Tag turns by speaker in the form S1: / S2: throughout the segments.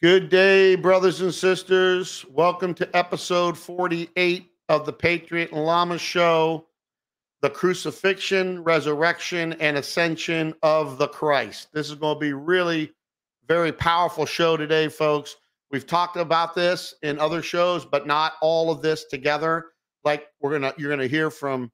S1: Good day, brothers and sisters. Welcome to episode 48 of the Patriot and Lama Show The Crucifixion, Resurrection, and Ascension of the Christ. This is going to be really very powerful show today, folks. We've talked about this in other shows, but not all of this together. Like we're gonna, you're gonna hear from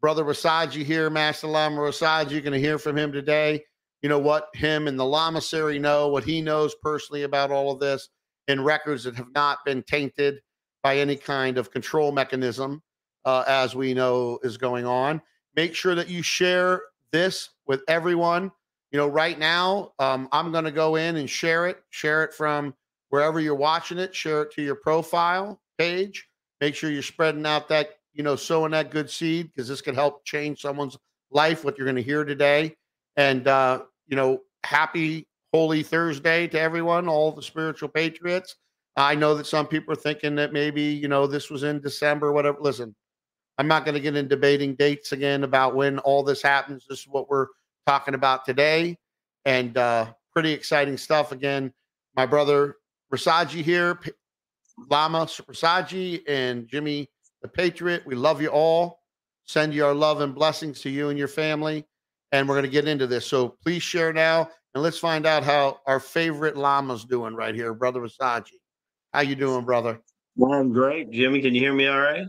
S1: Brother Rasaji here, Master Lama Rasaji. You're gonna hear from him today you know what him and the lamasery know, what he knows personally about all of this, in records that have not been tainted by any kind of control mechanism, uh, as we know is going on. Make sure that you share this with everyone. You know, right now, um, I'm going to go in and share it, share it from wherever you're watching it, share it to your profile page. Make sure you're spreading out that, you know, sowing that good seed because this can help change someone's life, what you're going to hear today. And, uh, you know, happy Holy Thursday to everyone, all the spiritual patriots. I know that some people are thinking that maybe, you know, this was in December, whatever. Listen, I'm not going to get in debating dates again about when all this happens. This is what we're talking about today. And uh, pretty exciting stuff. Again, my brother Rasaji here, Lama Rasaji, and Jimmy the Patriot. We love you all. Send your love and blessings to you and your family and we're going to get into this. So please share now, and let's find out how our favorite lama's doing right here, brother Rasaji. How you doing, brother?
S2: Well, I'm great, Jimmy. Can you hear me all right?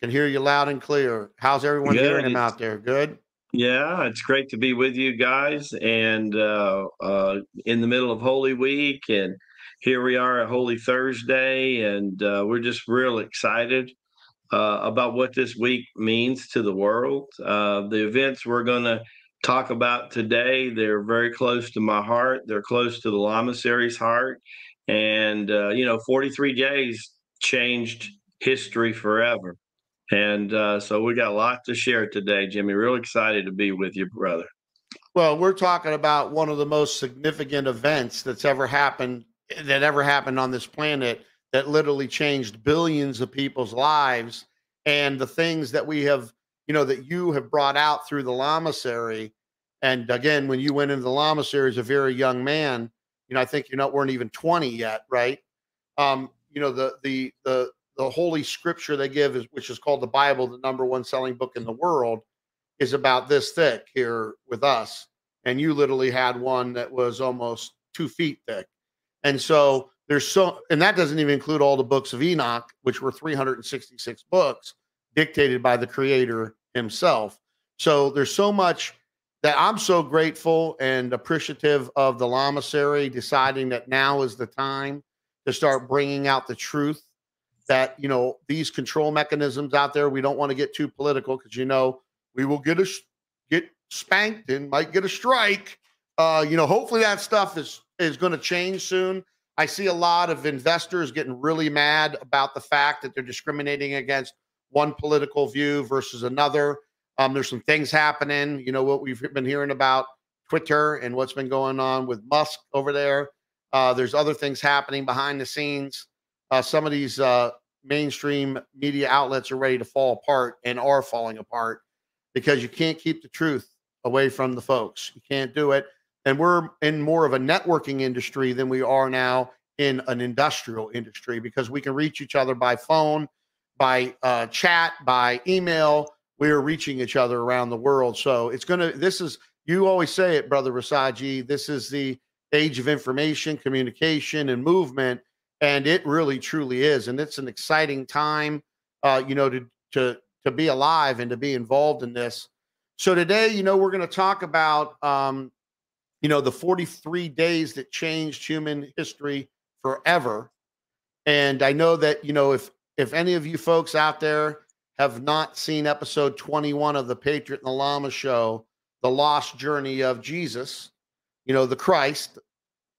S1: Can hear you loud and clear. How's everyone Good. hearing him out there? Good.
S2: Yeah, it's great to be with you guys, and uh, uh, in the middle of Holy Week, and here we are at Holy Thursday, and uh, we're just real excited uh, about what this week means to the world. Uh, the events we're going to talk about today. They're very close to my heart. They're close to the Lamasery's heart. And, uh, you know, 43 days changed history forever. And uh, so we got a lot to share today, Jimmy. Real excited to be with you, brother.
S1: Well, we're talking about one of the most significant events that's ever happened, that ever happened on this planet, that literally changed billions of people's lives. And the things that we have you know, that you have brought out through the Lamasery. And again, when you went into the Lamasery as a very young man, you know, I think you're not weren't even 20 yet, right? Um, you know, the the the the holy scripture they give is which is called the Bible, the number one selling book in the world, is about this thick here with us. And you literally had one that was almost two feet thick. And so there's so and that doesn't even include all the books of Enoch, which were 366 books dictated by the creator himself. So there's so much that I'm so grateful and appreciative of the Lamasery deciding that now is the time to start bringing out the truth that you know these control mechanisms out there. We don't want to get too political because you know we will get a get spanked and might get a strike. Uh, you know, hopefully that stuff is is going to change soon. I see a lot of investors getting really mad about the fact that they're discriminating against one political view versus another. Um, there's some things happening. You know what we've been hearing about Twitter and what's been going on with Musk over there. Uh, there's other things happening behind the scenes. Uh, some of these uh, mainstream media outlets are ready to fall apart and are falling apart because you can't keep the truth away from the folks. You can't do it. And we're in more of a networking industry than we are now in an industrial industry because we can reach each other by phone by uh, chat, by email. We are reaching each other around the world. So it's going to, this is, you always say it, Brother Rasaji, this is the age of information, communication, and movement. And it really, truly is. And it's an exciting time, uh, you know, to, to, to be alive and to be involved in this. So today, you know, we're going to talk about, um, you know, the 43 days that changed human history forever. And I know that, you know, if if any of you folks out there have not seen episode 21 of the Patriot and the Lama show, The Lost Journey of Jesus, you know, the Christ,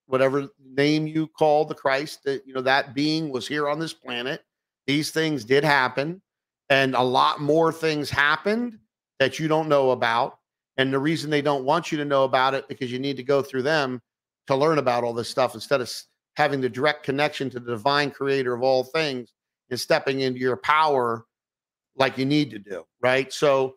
S1: whatever name you call the Christ, that, you know, that being was here on this planet. These things did happen, and a lot more things happened that you don't know about. And the reason they don't want you to know about it because you need to go through them to learn about all this stuff instead of having the direct connection to the divine creator of all things and stepping into your power like you need to do, right? So,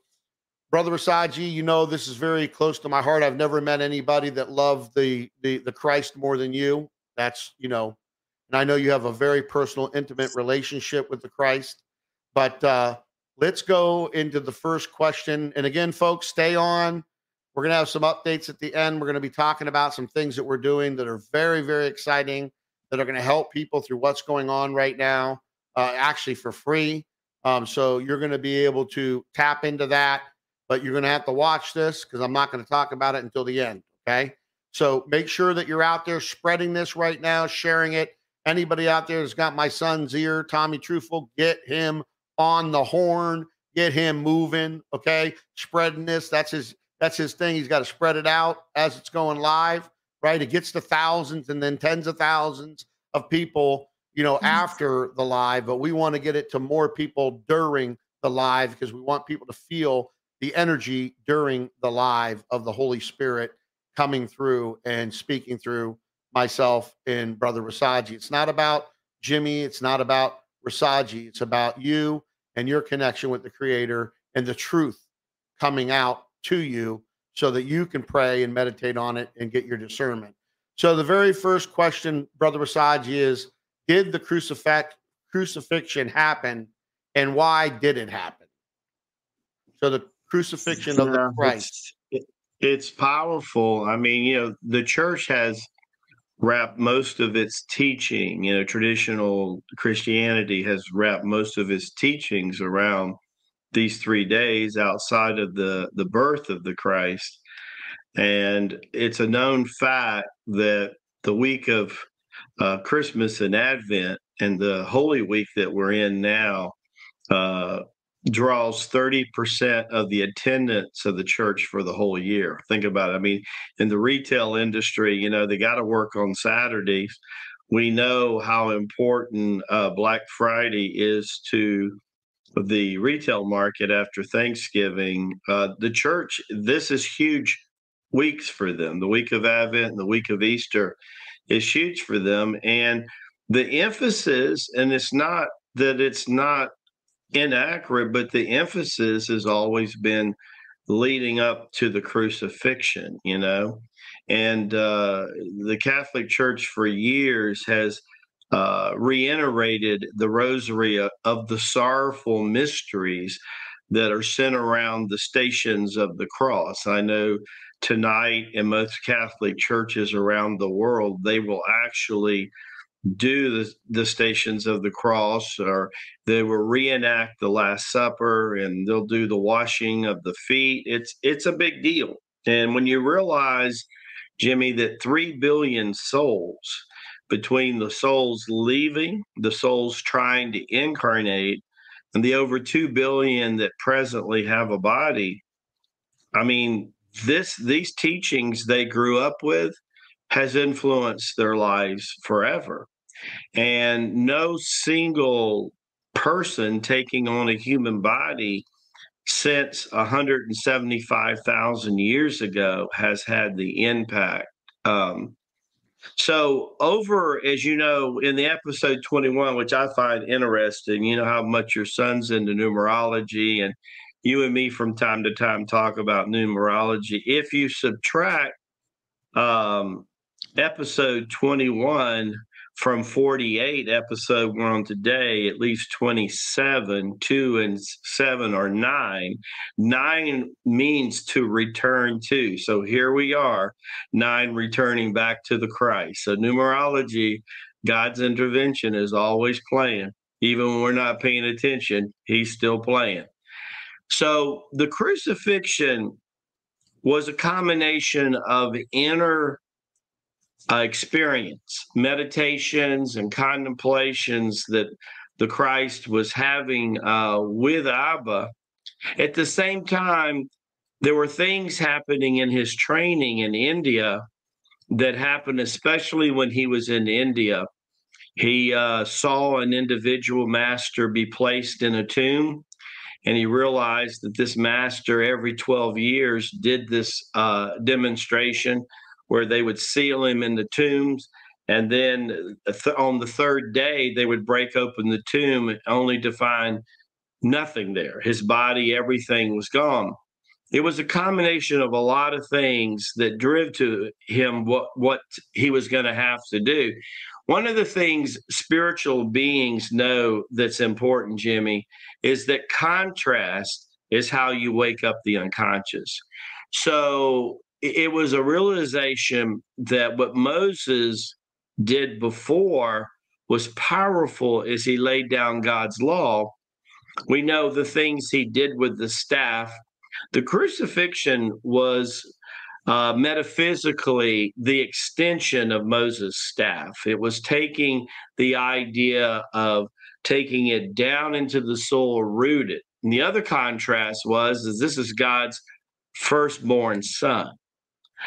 S1: Brother Rasaji, you know this is very close to my heart. I've never met anybody that loved the the the Christ more than you. That's you know And I know you have a very personal, intimate relationship with the Christ. But uh, let's go into the first question. And again, folks, stay on. We're going to have some updates at the end. We're going to be talking about some things that we're doing that are very, very exciting that are going to help people through what's going on right now, uh, actually for free. Um, so you're going to be able to tap into that, but you're going to have to watch this because I'm not going to talk about it until the end. Okay. So make sure that you're out there spreading this right now, sharing it. Anybody out there that's got my son's ear, Tommy Truthful, get him on the horn, get him moving. Okay. Spreading this. That's his that's his thing. He's got to spread it out as it's going live, right? It gets to thousands and then tens of thousands of people, you know, mm-hmm. after the live, but we want to get it to more people during the live because we want people to feel the energy during the live of the Holy Spirit coming through and speaking through myself and Brother Rasaji. It's not about Jimmy, it's not about Rasaji, it's about you and your connection with the Creator and the truth coming out to you so that you can pray and meditate on it and get your discernment. So the very first question, Brother Rasaji, is did the crucifix crucifixion happen and why did it happen? So the crucifixion of the Christ.
S2: It's, it's powerful. I mean, you know, the church has wrapped most of its teaching, you know, traditional Christianity has wrapped most of its teachings around these three days outside of the the birth of the Christ. And it's a known fact that the week of uh, Christmas and Advent and the Holy Week that we're in now uh, draws 30% of the attendance of the church for the whole year. Think about it. I mean, in the retail industry, you know, they got to work on Saturdays. We know how important uh, Black Friday is to the retail market after Thanksgiving, uh, the church, this is huge weeks for them. The week of Advent and the week of Easter is huge for them. And the emphasis, and it's not that it's not inaccurate, but the emphasis has always been leading up to the crucifixion, you know. And uh, the Catholic Church for years has uh, reiterated the rosary of the sorrowful mysteries that are sent around the stations of the cross. I know tonight in most Catholic churches around the world, they will actually do the, the stations of the cross or they will reenact the last supper and they'll do the washing of the feet it's it's a big deal and when you realize jimmy that 3 billion souls between the souls leaving, the souls trying to incarnate, and the over 2 billion that presently have a body. I mean, this these teachings they grew up with has influenced their lives forever. And no single person taking on a human body since 175,000 years ago has had the impact um, so, over, as you know, in the episode 21, which I find interesting, you know how much your son's into numerology, and you and me from time to time talk about numerology. If you subtract um, episode 21 from 48 episode we're on today at least 27 2 and 7 are 9 9 means to return to. So here we are 9 returning back to the christ. So numerology god's intervention is always playing. Even when we're not paying attention he's still playing so the crucifixion was a combination of inner uh, experience, meditations and contemplations that the Christ was having uh, with Abba. At the same time, there were things happening in his training in India that happened, especially when he was in India. He uh, saw an individual master be placed in a tomb, and he realized that this master, every 12 years, did this uh, demonstration where they would seal him in the tombs. And then th- on the third day, they would break open the tomb only to find nothing there. His body, everything was gone. it was a combination of a lot of things that drove to him what what he was going to have to do. One of the things spiritual beings know that's important, Jimmy, is that contrast is how you wake up the unconscious. So it was a realization that what Moses did before was powerful as he laid down God's law. We know the things he did with the staff. The crucifixion was uh, metaphysically the extension of Moses' staff. It was taking the idea of taking it down into the soul, rooted. And the other contrast was is this is God's firstborn son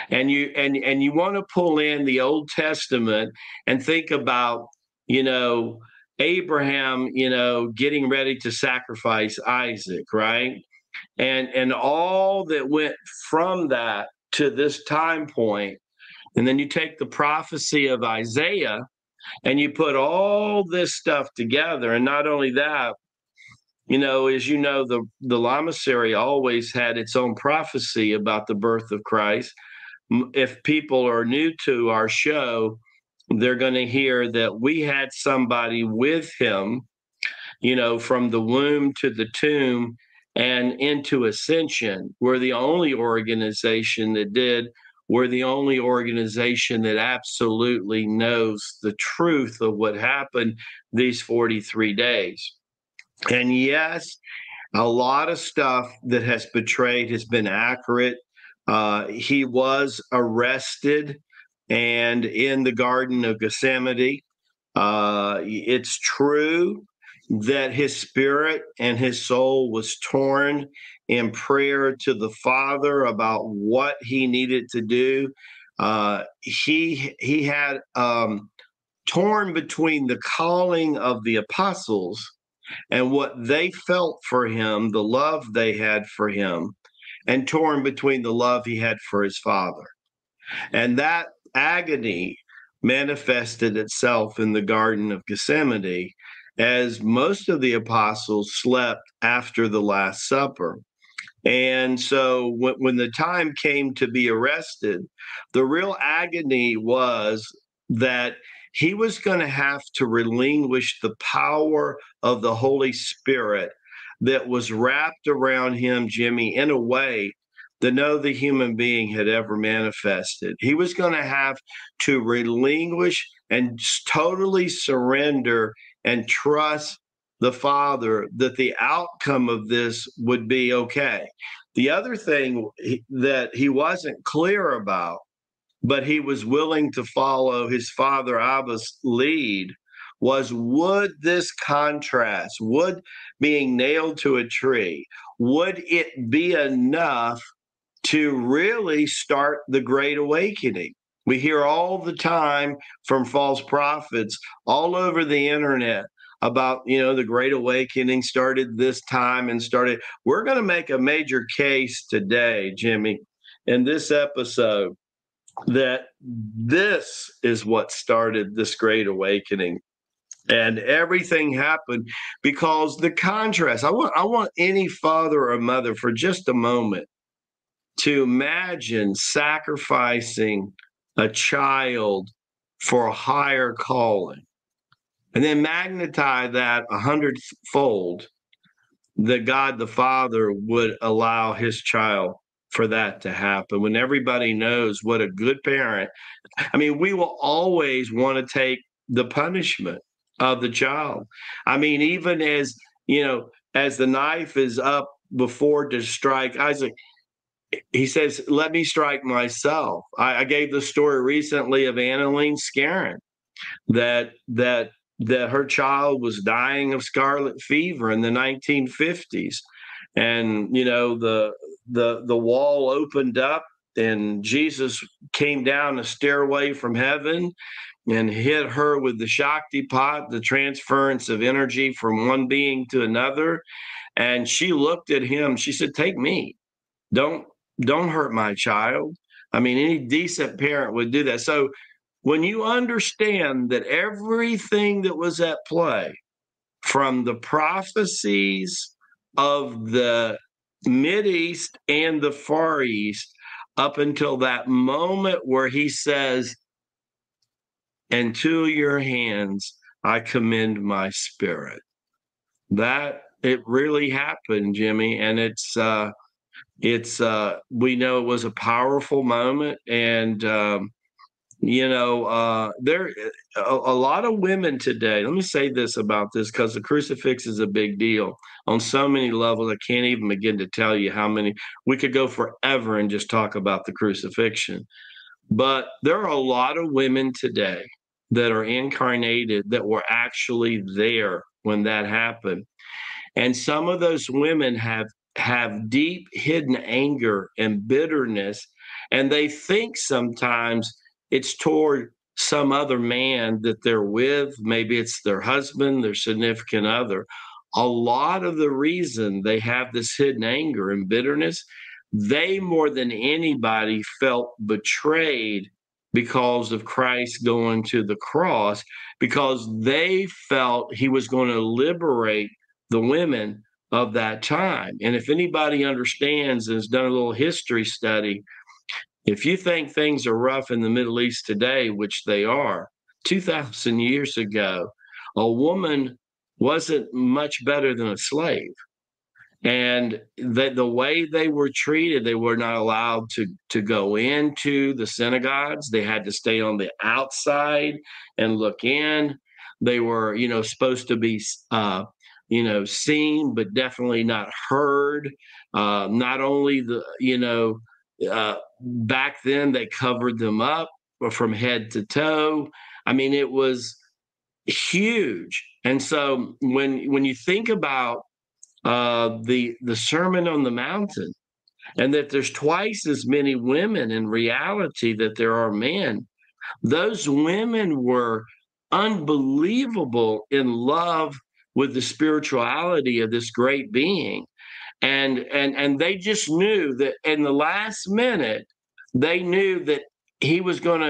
S2: and you and and you want to pull in the old testament and think about you know abraham you know getting ready to sacrifice isaac right and and all that went from that to this time point and then you take the prophecy of isaiah and you put all this stuff together and not only that you know as you know the the lamasery always had its own prophecy about the birth of christ. If people are new to our show, they're going to hear that we had somebody with him, you know, from the womb to the tomb and into ascension. We're the only organization that did. We're the only organization that absolutely knows the truth of what happened these 43 days. And yes, a lot of stuff that has betrayed has been accurate uh, he was arrested and in the Garden of Gethsemane. Uh, it's true that his spirit and his soul was torn in prayer to the Father about what he needed to do. Uh, he he had um, torn between the calling of the apostles and what they felt for him, the love they had for him, and torn between the love he had for his father. And that agony manifested itself in the Garden of Gethsemane as most of the apostles slept after the Last Supper. And so when, when the time came to be arrested, the real agony was that he was going to have to relinquish the power of the Holy Spirit that was wrapped around him, Jimmy, in a way that no the human being had ever manifested. He was going to have to relinquish and totally surrender and trust the Father that the outcome of this would be okay. The other thing that he wasn't clear about, but he was willing to follow his father Abba's lead, was would this contrast, would being nailed to a tree, would it be enough to really start the Great Awakening? We hear all the time from false prophets all over the internet about, you know, the Great Awakening started this time and started. We're going to make a major case today, Jimmy, in this episode that this is what started this Great Awakening and everything happened because the contrast i want i want any father or mother for just a moment to imagine sacrificing a child for a higher calling and then magnetize that a hundredfold that god the father would allow his child for that to happen when everybody knows what a good parent i mean we will always want to take the punishment of the child. I mean, even as you know, as the knife is up before to strike Isaac, he says, "Let me strike myself." I, I gave the story recently of Annalene Scarron that that that her child was dying of scarlet fever in the 1950s, and you know the the the wall opened up and Jesus came down a stairway from heaven and hit her with the Shaktipat, the transference of energy from one being to another. And she looked at him. She said, "Take me. Don't don't hurt my child." I mean, any decent parent would do that. So when you understand that everything that was at play, from the prophecies of the Mid East and the Far East up until that moment where he says, And to your hands I commend my spirit. That it really happened, Jimmy. And it's, uh, it's, uh, we know it was a powerful moment. And, um, you know uh there a, a, lot of women today let me say this about this because the crucifix is a big deal on so many levels i can't even begin to tell you how many we could go forever and just talk about the crucifixion but there are a lot of women today that are incarnated that were actually there when that happened and some of those women have have deep hidden anger and bitterness and they think sometimes it's toward some other man that they're with. Maybe it's their husband, their significant other. A lot of the reason they have this hidden anger and bitterness, they more than anybody felt betrayed because of Christ going to the cross, because they felt he was going to liberate the women of that time. And if anybody understands and has done a little history study, if you think things are rough in the Middle East today, which they are, 2,000 years ago, a woman wasn't much better than a slave. And the, the way they were treated, they were not allowed to, to go into the synagogues. They had to stay on the outside and look in. They were, you know, supposed to be, uh, you know, seen, but definitely not heard. Uh, not only the, you know, uh, back then, they covered them up from head to toe. I mean, it was huge. And so when when you think about uh, the the Sermon on the Mountain, and that there's twice as many women in reality that there are men, those women were unbelievable in love with the spirituality of this great being. And and and they just knew that in the last minute they knew that he was going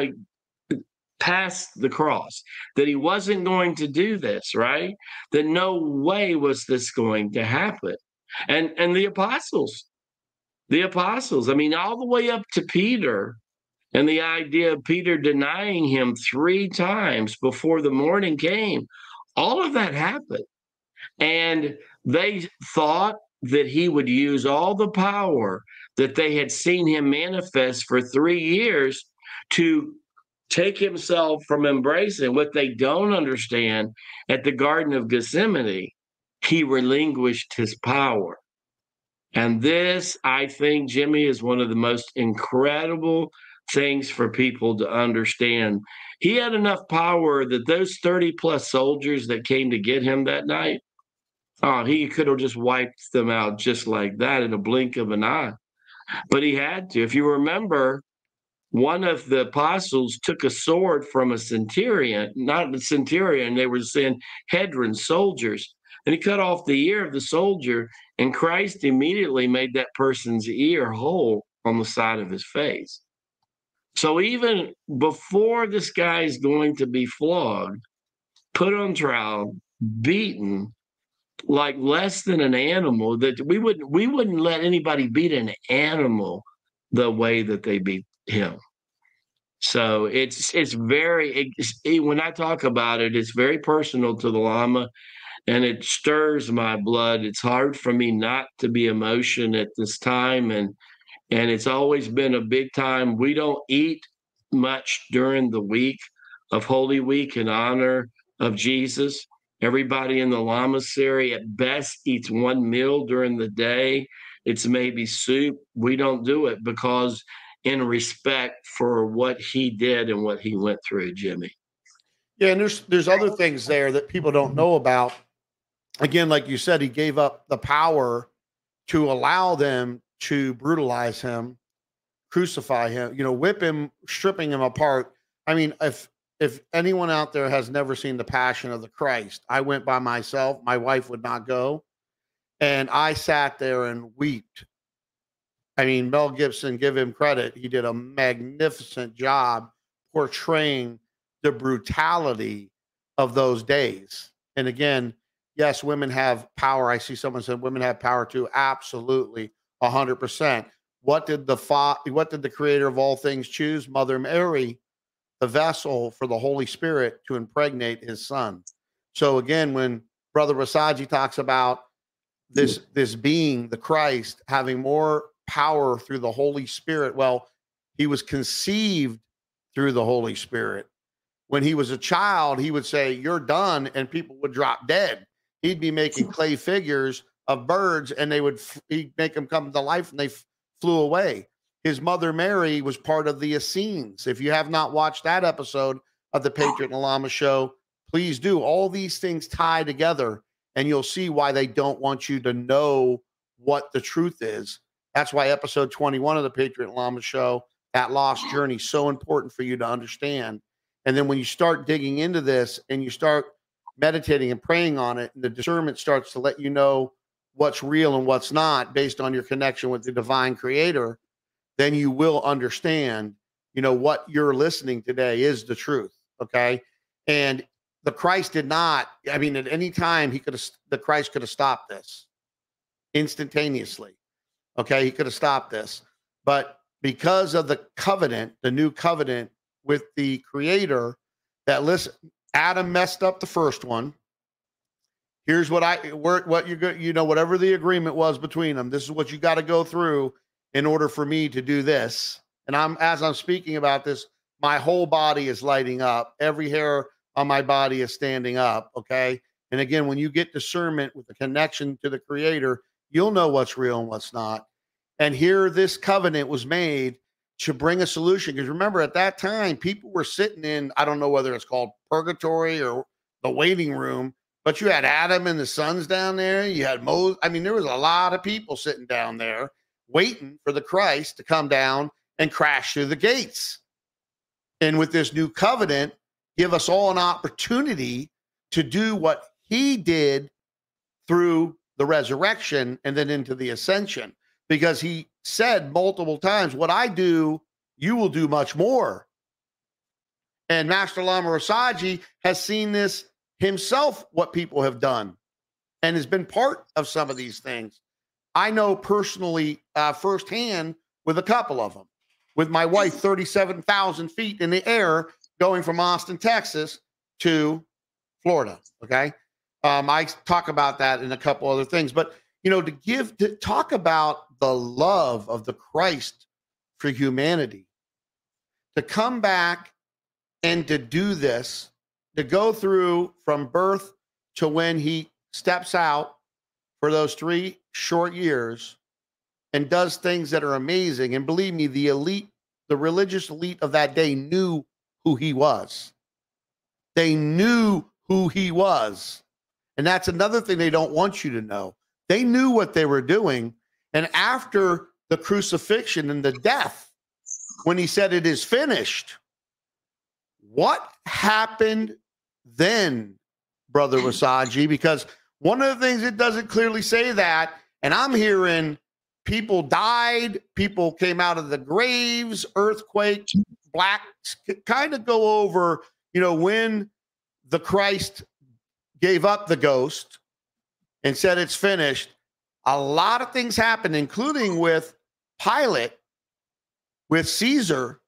S2: to pass the cross that he wasn't going to do this right? That no way was this going to happen. And and the apostles the apostles i mean all the way up to peter and the idea of peter denying him three times before the morning came all of that happened and they thought that he would use all the power that they had seen him manifest for three years to take himself from embracing what they don't understand at the Garden of Gethsemane. He relinquished his power. And this, I think, Jimmy, is one of the most incredible things for people to understand. He had enough power that those 30 plus soldiers that came to get him that night, Oh, he could have just wiped them out just like that in a blink of an eye. But he had to. If you remember, one of the apostles took a sword from a centurion, not the centurion, they were saying Hedron soldiers, and he cut off the ear of the soldier, and Christ immediately made that person's ear whole on the side of his face. So even before this guy is going to be flogged, put on trial, beaten, like less than an animal that we wouldn't we wouldn't let anybody beat an animal the way that they beat him. So it's it's very it's, when i talk about it it's very personal to the lama and it stirs my blood. It's hard for me not to be emotion at this time and and it's always been a big time. We don't eat much during the week of holy week in honor of jesus Everybody in the lamasery at best eats one meal during the day. It's maybe soup. We don't do it because in respect for what he did and what he went through, Jimmy.
S1: Yeah, and there's there's other things there that people don't know about. Again, like you said, he gave up the power to allow them to brutalize him, crucify him, you know, whip him, stripping him apart. I mean, if if anyone out there has never seen the Passion of the Christ, I went by myself. My wife would not go, and I sat there and wept. I mean, Mel Gibson, give him credit. He did a magnificent job portraying the brutality of those days. And again, yes, women have power. I see someone said women have power too. Absolutely. Hundred percent. What did the fa- what did the creator of all things choose? Mother Mary, the vessel for the Holy Spirit to impregnate his son. So again, when Brother Rasaji talks about this this being, the Christ, having more power through the Holy Spirit, well, he was conceived through the Holy Spirit. When he was a child, he would say, You're done, and people would drop dead. He'd be making clay figures of birds and they would he'd make them come to life and they f- flew away. His mother Mary was part of the Essenes. If you have not watched that episode of the Patriot and show, please do. All these things tie together and you'll see why they don't want you to know what the truth is. That's why episode 21 of the Patriot and show, that lost journey, so important for you to understand. And then when you start digging into this and you start meditating and praying on it, and the discernment starts to let you know what's real and what's not based on your connection with the divine creator, then you will understand, you know, what you're listening today is the truth. Okay. And the Christ did not, I mean, at any time he could have, the Christ could have stopped this instantaneously. Okay. He could have stopped this. But because of the covenant, the new covenant with the creator, that listen, Adam messed up the first one. Here's what I what you're good, you know whatever the agreement was between them. This is what you got to go through in order for me to do this. And I'm as I'm speaking about this, my whole body is lighting up. Every hair on my body is standing up. Okay. And again, when you get discernment with the connection to the creator, you'll know what's real and what's not. And here this covenant was made to bring a solution. Because remember, at that time, people were sitting in, I don't know whether it's called purgatory or the waiting room, but you had Adam and the sons down there. You had Moses. I mean, there was a lot of people sitting down there waiting for the Christ to come down and crash through the gates. And with this new covenant, give us all an opportunity to do what he did through the resurrection and then into the ascension. Because he said multiple times, What I do, you will do much more. And Master Lama Rasaji has seen this himself what people have done and has been part of some of these things. I know personally uh, firsthand with a couple of them. With my wife, 37,000 feet in the air going from Austin, Texas to Florida. Okay. Um, I talk about that in a couple other things, but you know, to give, to talk about the love of the Christ for humanity, to come back and to do this to go through from birth to when he steps out for those three short years and does things that are amazing. And believe me, the elite, the religious elite of that day knew who he was. They knew who he was. And that's another thing they don't want you to know. They knew what they were doing. And after the crucifixion and the death, when he said, It is finished, what happened then, Brother Rasaji, because one of the things it doesn't clearly say that, and I'm hearing people died, people came out of the graves, earthquake, black, kind of go over, you know, when the Christ gave up the ghost and said it's finished. A lot of things happened, including with Pilate, with Caesar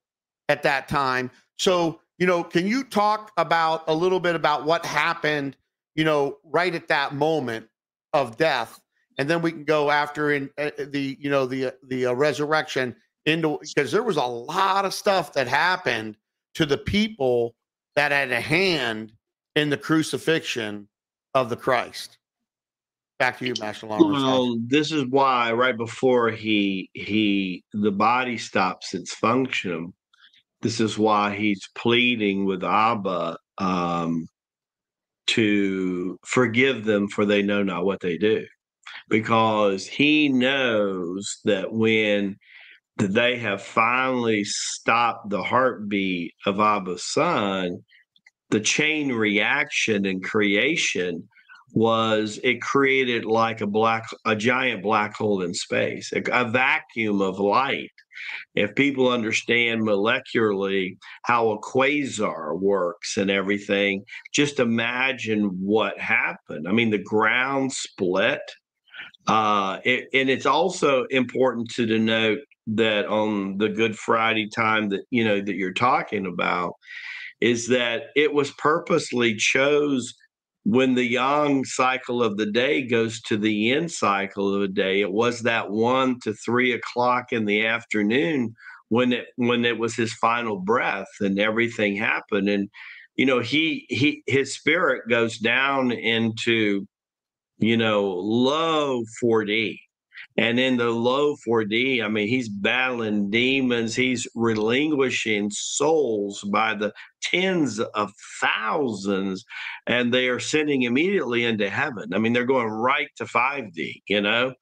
S1: at that time. So you know, can you talk about a little bit about what happened, you know, right at that moment of death, and then we can go after in uh, the, you know, the the uh, resurrection into because there was a lot of stuff that happened to the people that had a hand in the crucifixion of the Christ. Back to you, Master Long.
S2: Well, this is why right before he he the body stops its function this is why he's pleading with Abba um, to forgive them, for they know not what they do. Because he knows that when they have finally stopped the heartbeat of Abba's son, the chain reaction and creation was it created like a black a giant black hole in space a, a, vacuum of light. If people understand molecularly how a quasar works and everything just imagine what happened. I mean the ground split Uh, it, and it's also important to denote that on the Good Friday time that you know that you're talking about is that it was purposely chose when the yang cycle of the day goes to the yin cycle of the day. It was that one to three o'clock in the afternoon when it when it was his final breath and everything happened and you know he he his spirit goes down into you know low 4d and in the low 4d i mean he's battling demons. He's relinquishing souls by the tens of thousands and they are sending immediately into heaven. I mean they're going right to 5d you know?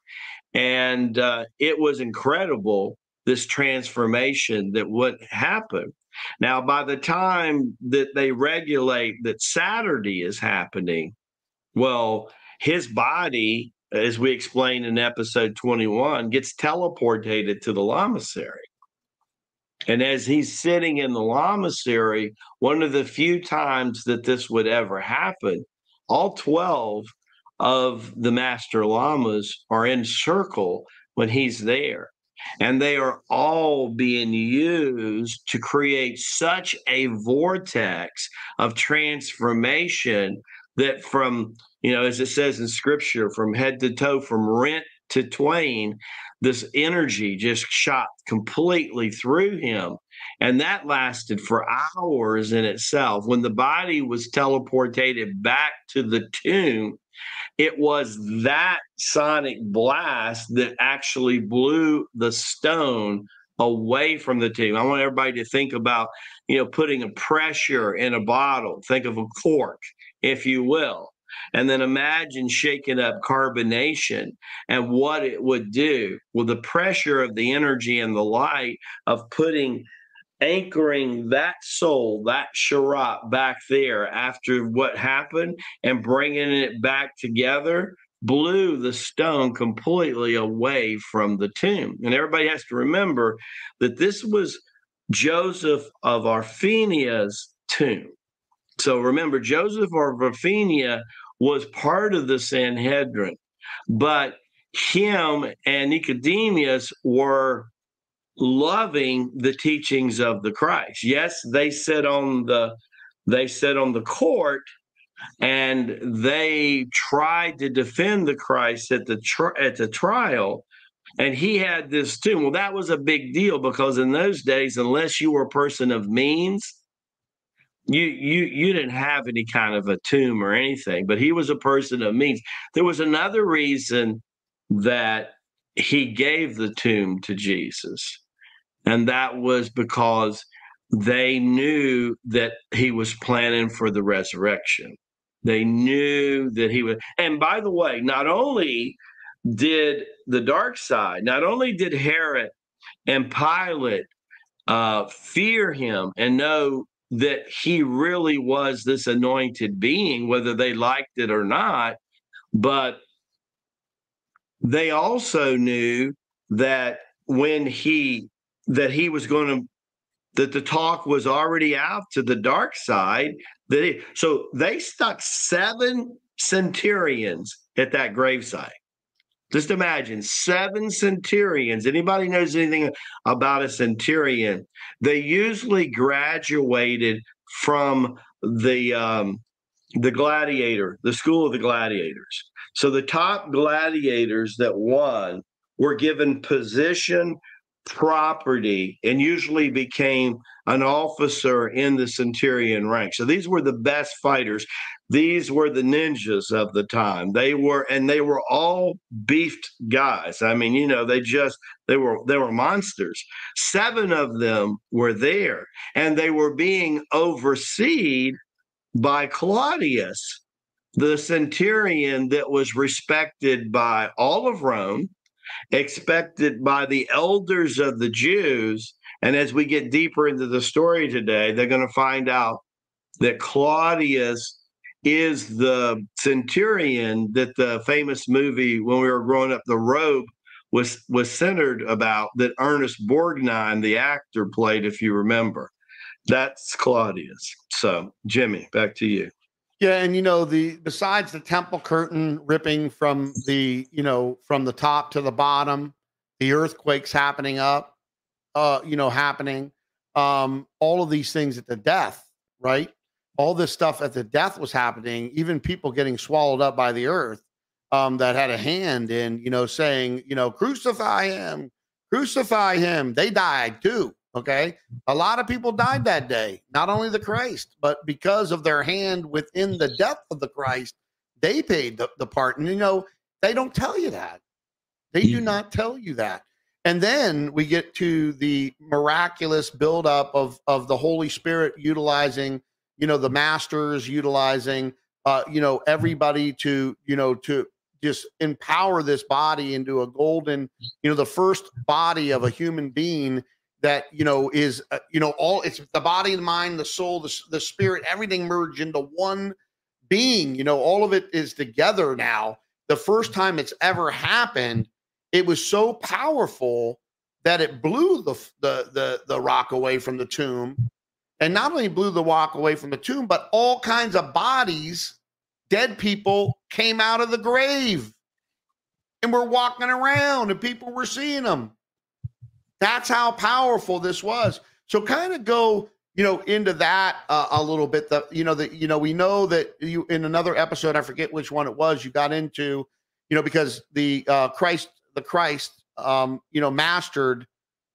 S2: And uh, it was incredible this transformation that would happen. Now, by the time that they regulate that Saturday is happening, well, his body, as we explained in episode 21, gets teleported to the lamasery. And as he's sitting in the lamasery, one of the few times that this would ever happen, all 12 of the master lamas are in circle when he's there and they are all being used to create such a vortex of transformation that from you know as it says in scripture from head to toe from rent to twain this energy just shot completely through him and that lasted for hours in itself when the body was teleported back to the tomb it was that sonic blast that actually blew the stone away from the tomb. I want everybody to think about, you know, putting a pressure in a bottle. Think of a cork, if you will. And then imagine shaking up carbonation and what it would do with the pressure of the energy and the light of putting anchoring that soul, that Sherrat back there after what happened and bringing it back together blew the stone completely away from the tomb. And everybody has to remember that this was Joseph of Arimathea's tomb. So remember, Joseph of Arimathea was part of the Sanhedrin, but him and Nicodemus were loving the teachings of the Christ. Yes, they sit on the they sit on the court and they tried to defend the Christ at the at the trial and he had this too. Well, that was a big deal because in those days unless you were a person of means you you you didn't have any kind of a tomb or anything, but he was a person of means. There was another reason that he gave the tomb to Jesus and that was because they knew that he was planning for the resurrection. They knew that he was And by the way, not only did the dark side, not only did Herod and Pilate uh, fear him and know that he really was this anointed being, whether they liked it or not, but they also knew that when he that he was going to that the talk was already out to the dark side that he, so they stuck seven centurions at that gravesite just imagine seven centurions anybody knows anything about a centurion they usually graduated from the um, the gladiator the school of the gladiators so the top gladiators that won were given position property and usually became an officer in the centurion rank. So these were the best fighters. These were the ninjas of the time. They were and they were all beefed guys. I mean, you know, they just they were they were monsters. 7 of them were there and they were being overseen by Claudius, the centurion that was respected by all of Rome expected by the elders of the Jews. And as we get deeper into the story today, they're going to find out that Claudius is the centurion that the famous movie when we were growing up, The Robe, was was centered about that Ernest Borgnine, the actor, played, if you remember. That's Claudius. So, Jimmy, back to you.
S1: Yeah, and you know the besides the temple curtain ripping from the you know from the top to the bottom, the earthquakes happening up, uh, you know happening, um, all of these things at the death, right? All this stuff at the death was happening. Even people getting swallowed up by the earth, um, that had a hand in you know saying you know crucify him, crucify him. They died too. Okay. A lot of people died that day, not only the Christ, but because of their hand within the death of the Christ, they paid the, the part. And, you know, they don't tell you that. They do not tell you that. And then we get to the miraculous buildup of, of the Holy Spirit utilizing, you know, the masters utilizing, uh, you know, everybody to, you know, to just empower this body into a golden, you know, the first body of a human being that you know is uh, you know all it's the body the mind the soul the, the spirit everything merged into one being. You know all of it is together now. The first time it's ever happened it was so powerful that it blew the the the, the rock away from the tomb and not only blew the walk away from the tomb but all kinds of bodies dead people came out of the grave and were walking around and people were seeing them that's how powerful this was. So kind of go, you know, into that uh, a little bit. The you know that you know we know that you in another episode, I forget which one it was, you got into, you know, because the uh, Christ, the Christ, um, you know, mastered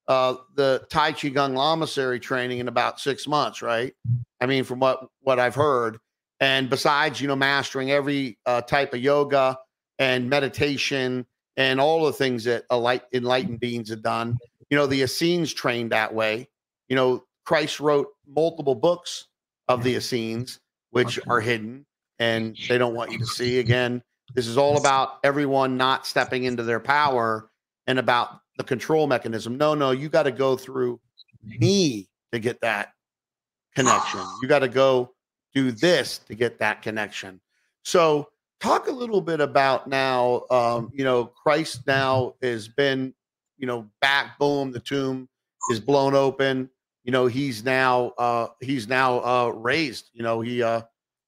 S1: uh, the Tai Chi Gung Lamasery training in about six months, right? I mean, from what what I've heard, and besides, you know, mastering every uh, type of yoga and meditation and all the things that enlightened beings have done, you know, the Essenes trained that way. You know, Christ wrote multiple books of the Essenes, which are hidden and they don't want you to see. Again, this is all about everyone not stepping into their power and about the control mechanism. No, no, you got to go through me to get that connection. You got to go do this to get that connection. So, talk a little bit about now. Um, you know, Christ now has been you know, back, boom, the tomb is blown open. You know, he's now uh he's now uh raised. You know, he uh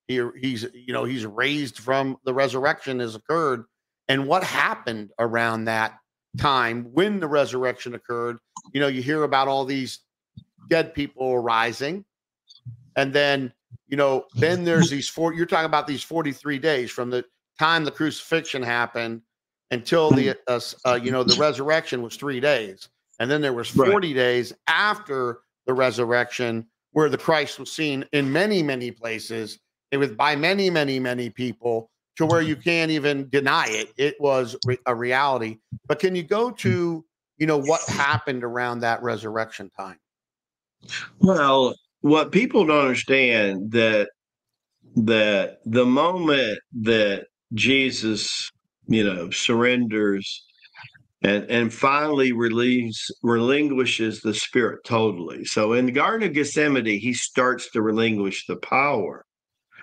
S1: he he's you know, he's raised from the resurrection has occurred. And what happened around that time when the resurrection occurred? You know, you hear about all these dead people arising. And then, you know, then there's these four you're talking about these 43 days from the time the crucifixion happened until the uh, uh, you know the resurrection was three days, and then there was forty right. days after the resurrection where the Christ was seen in many many places. It was by many many many people to where you can't even deny it. It was re- a reality. But can you go hmm. to you know what happened around that resurrection time?
S2: Well, what people don't understand that that the moment that Jesus you know, surrenders and and finally relieves relinquishes the spirit totally. So in the Garden of Gethsemane, he starts to relinquish the power,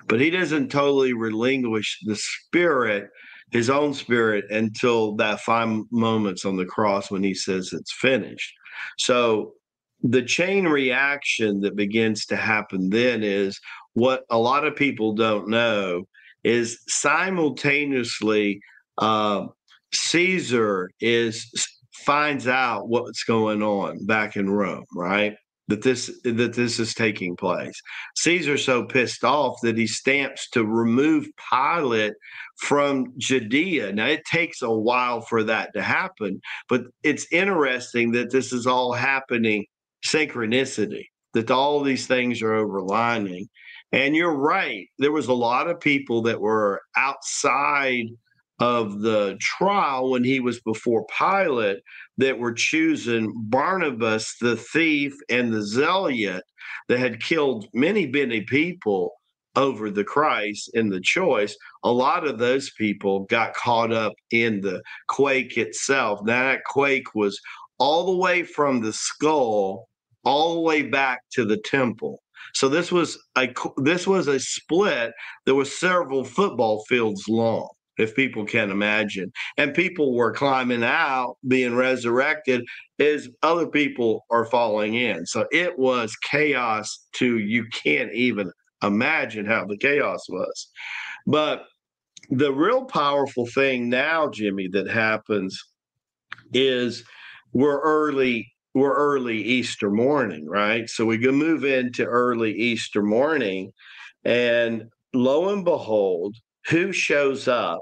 S2: but he doesn't totally relinquish the spirit, his own spirit, until that five moments on the cross when he says it's finished. So the chain reaction that begins to happen then is what a lot of people don't know is simultaneously uh, Caesar is finds out what's going on back in Rome, right? That this that this is taking place. Caesar's so pissed off that he stamps to remove Pilate from Judea. Now it takes a while for that to happen, but it's interesting that this is all happening synchronicity. That all these things are overlining. And you're right. There was a lot of people that were outside of the trial when he was before Pilate that were choosing Barnabas, the thief, and the zealot that had killed many, many people over the Christ in the choice. A lot of those people got caught up in the quake itself. Now, that quake was all the way from the skull all the way back to the temple. So this was a this was a split that was several football fields long if people can imagine. And people were climbing out, being resurrected as other people are falling in. So it was chaos to you can't even imagine how the chaos was. But the real powerful thing now, Jimmie, that happens is we're early we're early Easter morning, right? So we can move into early Easter morning, and lo and behold, who shows up?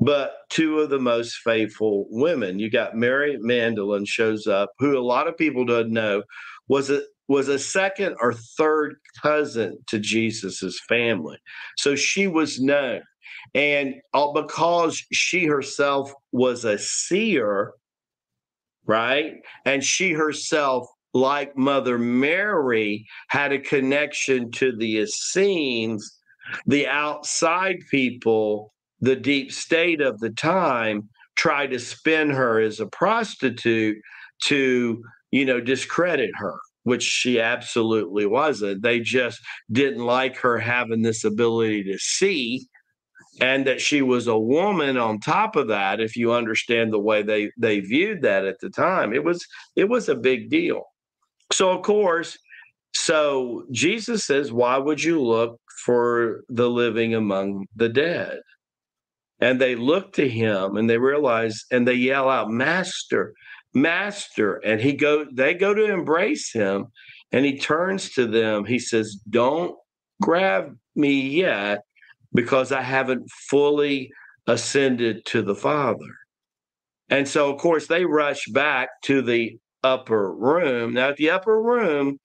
S2: But two of the most faithful women. You got Mary Magdalene shows up, who a lot of people don't know was a was a second or third cousin to Jesus's family. So she was known. And all because she herself was a seer, right? And she herself, like Mother Mary, had a connection to the Essenes, the outside people, the deep state of the time, tried to spin her as a prostitute to, you know, discredit her which she absolutely wasn't. They just didn't like her having this ability to see and that she was a woman on top of that if you understand the way they they viewed that at the time it was it was a big deal so of course so jesus says why would you look for the living among the dead and they look to him and they realize and they yell out master master and he go they go to embrace him and he turns to them he says don't grab me yet because I haven't fully ascended to the Father. And so, of course, they rush back to the upper room. Now, the upper room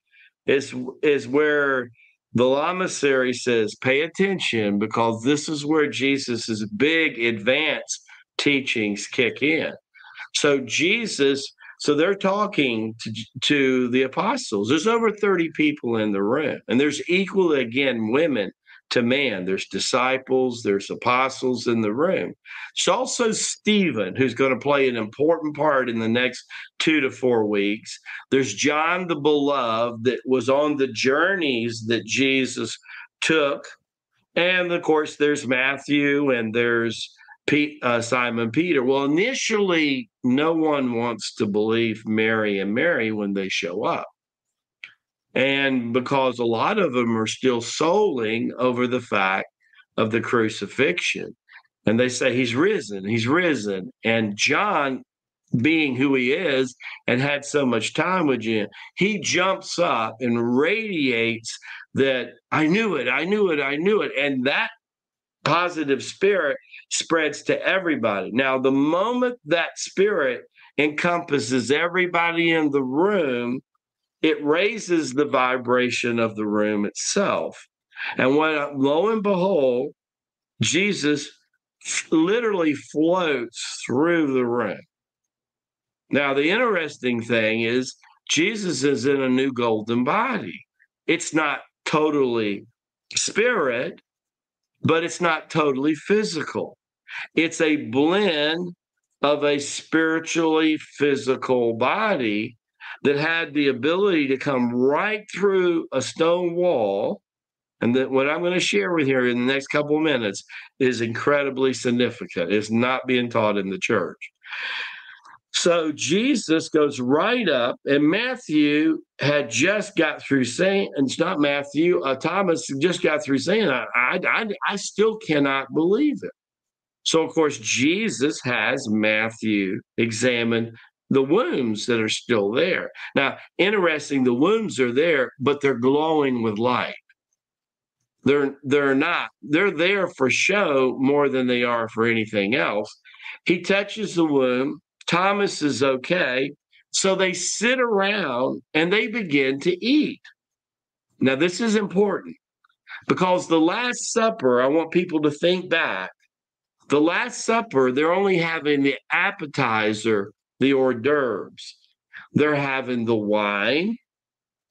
S2: is is where the lamasery says, "Pay attention," because this is where Jesus's big advanced teachings kick in. So Jesus, so they're talking to, to the apostles. There's over 30 people in the room, and there's equally again women to man. There's disciples, there's apostles in the room. It's also Stephen, who's going to play an important part in the next two to four weeks. There's John the Beloved that was on the journeys that Jesus took. And of course, there's Matthew and there's Pete, uh, Simon Peter. Well, initially, no one wants to believe Mary and Mary when they show up. And because a lot of them are still souling over the fact of the crucifixion. And they say, He's risen, He's risen. And John, being who he is and had so much time with you, he jumps up and radiates that I knew it, I knew it, I knew it. And that positive spirit spreads to everybody. Now, the moment that spirit encompasses everybody in the room, it raises the vibration of the room itself. And when lo and behold, Jesus literally floats through the room. Now, the interesting thing is, Jesus is in a new golden body. It's not totally spirit, but it's not totally physical. It's a blend of a spiritually physical body that had the ability to come right through a stone wall. And that what I'm going to share with you in the next couple of minutes is incredibly significant. It's not being taught in the church. So Jesus goes right up, and Matthew had just got through saying, and it's not Matthew, uh, Thomas just got through saying, I, I, I still cannot believe it. So, of course, Jesus has Matthew examine the wounds that are still there. Now, interesting, the wounds are there, but they're glowing with light. They're they're not. They're there for show more than they are for anything else. He touches the wound. Thomas is okay. So they sit around and they begin to eat. Now, this is important because the Last Supper, I want people to think back. The Last Supper, they're only having the appetizer the hors d'oeuvres. They're having the wine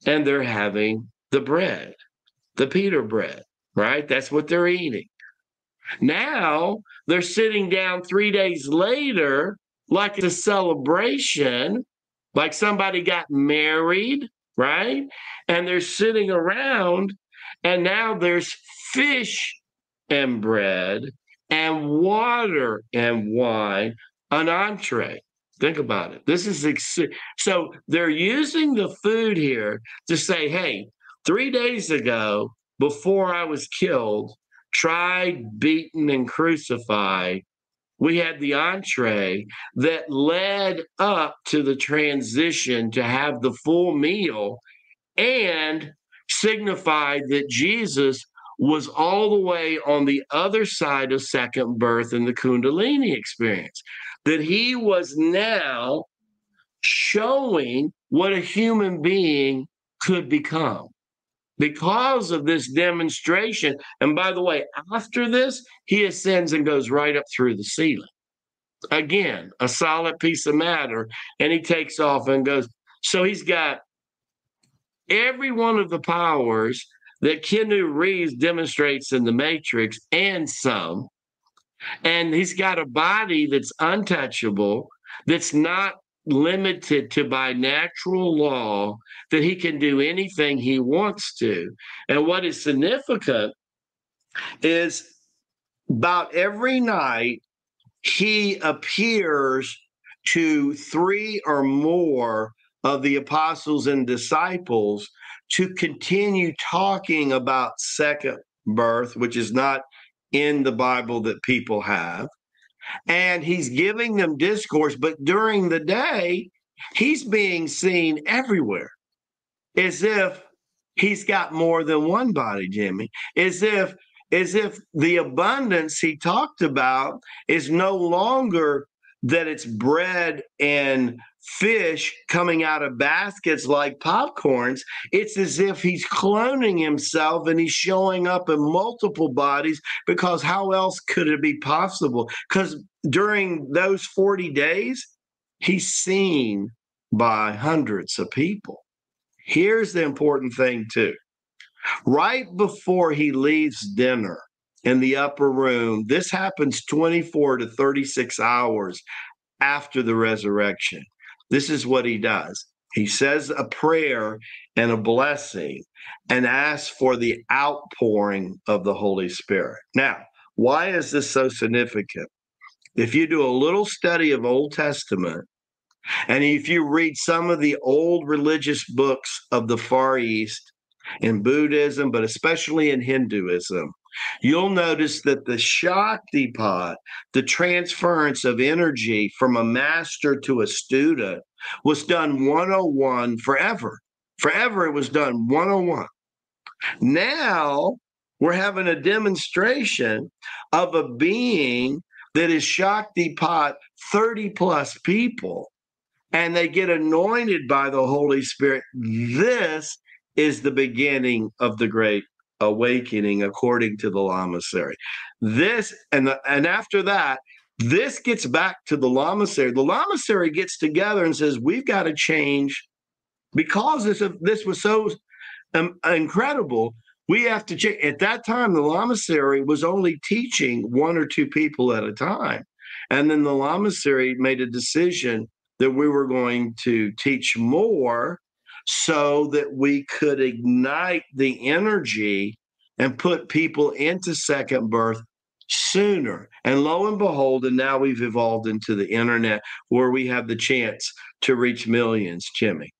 S2: and they're having the bread, the pita bread, right? That's what they're eating. Now they're sitting down three days later, like a celebration, like somebody got married, right? And they're sitting around, and now there's fish and bread and water and wine, an entree. Think about it. This is ex- so they're using the food here to say, hey, three days ago, before I was killed, tried, beaten, and crucified, we had the entree that led up to the transition to have the full meal and signified that Jesus was all the way on the other side of second birth in the Kundalini experience. That he was now showing what a human being could become because of this demonstration. And by the way, after this, he ascends and goes right up through the ceiling. Again, a solid piece of matter. And he takes off and goes. So he's got every one of the powers that Keanu Reeves demonstrates in The Matrix and some. And he's got a body that's untouchable, that's not limited to by natural law, that he can do anything he wants to. And what is significant is about every night he appears to three or more of the apostles and disciples to continue talking about second birth, which is not in the Bible that people have. And he's giving them discourse, but during the day, he's being seen everywhere as if he's got more than one body, Jimmie, as if as if the abundance he talked about is no longer that it's bread and fish coming out of baskets like popcorns. It's as if he's cloning himself and he's showing up in multiple bodies because how else could it be possible? Because during those 40 days, he's seen by hundreds of people. Here's the important thing, too. Right before he leaves dinner in the upper room, this happens 24 to 36 hours after the resurrection. This is what he does. He says a prayer and a blessing and asks for the outpouring of the Holy Spirit. Now, why is this so significant? If you do a little study of Old Testament, and if you read some of the old religious books of the Far East in Buddhism, but especially in Hinduism, you'll notice that the Shaktipat, the transference of energy from a master to a student, was done 101 forever. Forever it was done 101. Now we're having a demonstration of a being that is Shaktipat 30 plus people, and they get anointed by the Holy Spirit. This is the beginning of the great awakening according to the lamasery. This and the, and after that, this gets back to the lamasery. The lamasery gets together and says, "We've got to change because this this was so um, incredible. We have to change." At that time, the lamasery was only teaching one or two people at a time, and then the lamasery made a decision that we were going to teach more so that we could ignite the energy and put people into second birth sooner. And lo and behold, and now we've evolved into the internet where we have the chance to reach millions, Jimmie.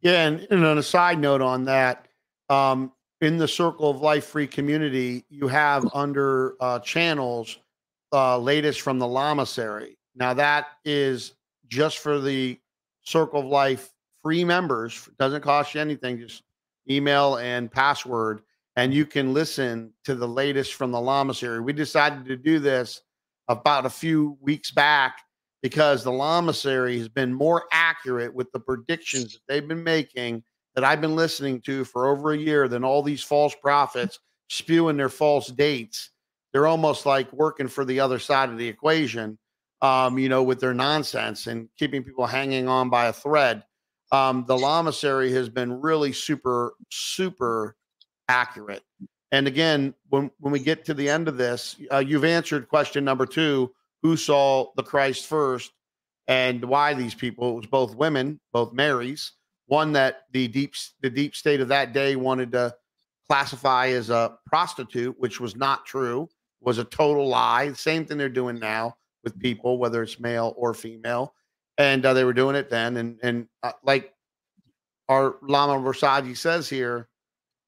S1: Yeah, and, and on a side note on that, um, in the Circle of Life free community, you have under uh, channels uh, latest from the Lamasery. Now that is just for the Circle of Life free members. Doesn't cost you anything. Just email and password, and you can listen to the latest from the Lamasery. We decided to do this about a few weeks back because the Lamasery has been more accurate with the predictions that they've been making that I've been listening to for over a year than all these false prophets spewing their false dates. They're almost like working for the other side of the equation, um, you know, with their nonsense and keeping people hanging on by a thread um, the lamasery has been really super, super accurate. And again, when when we get to the end of this, uh, you've answered question number two: Who saw the Christ first, and why these people? It was both women, both Marys. One that the deep the deep state of that day wanted to classify as a prostitute, which was not true, was a total lie. Same thing they're doing now with people, whether it's male or female and uh, they were doing it then. And and uh, like our Lama Rasaji says here,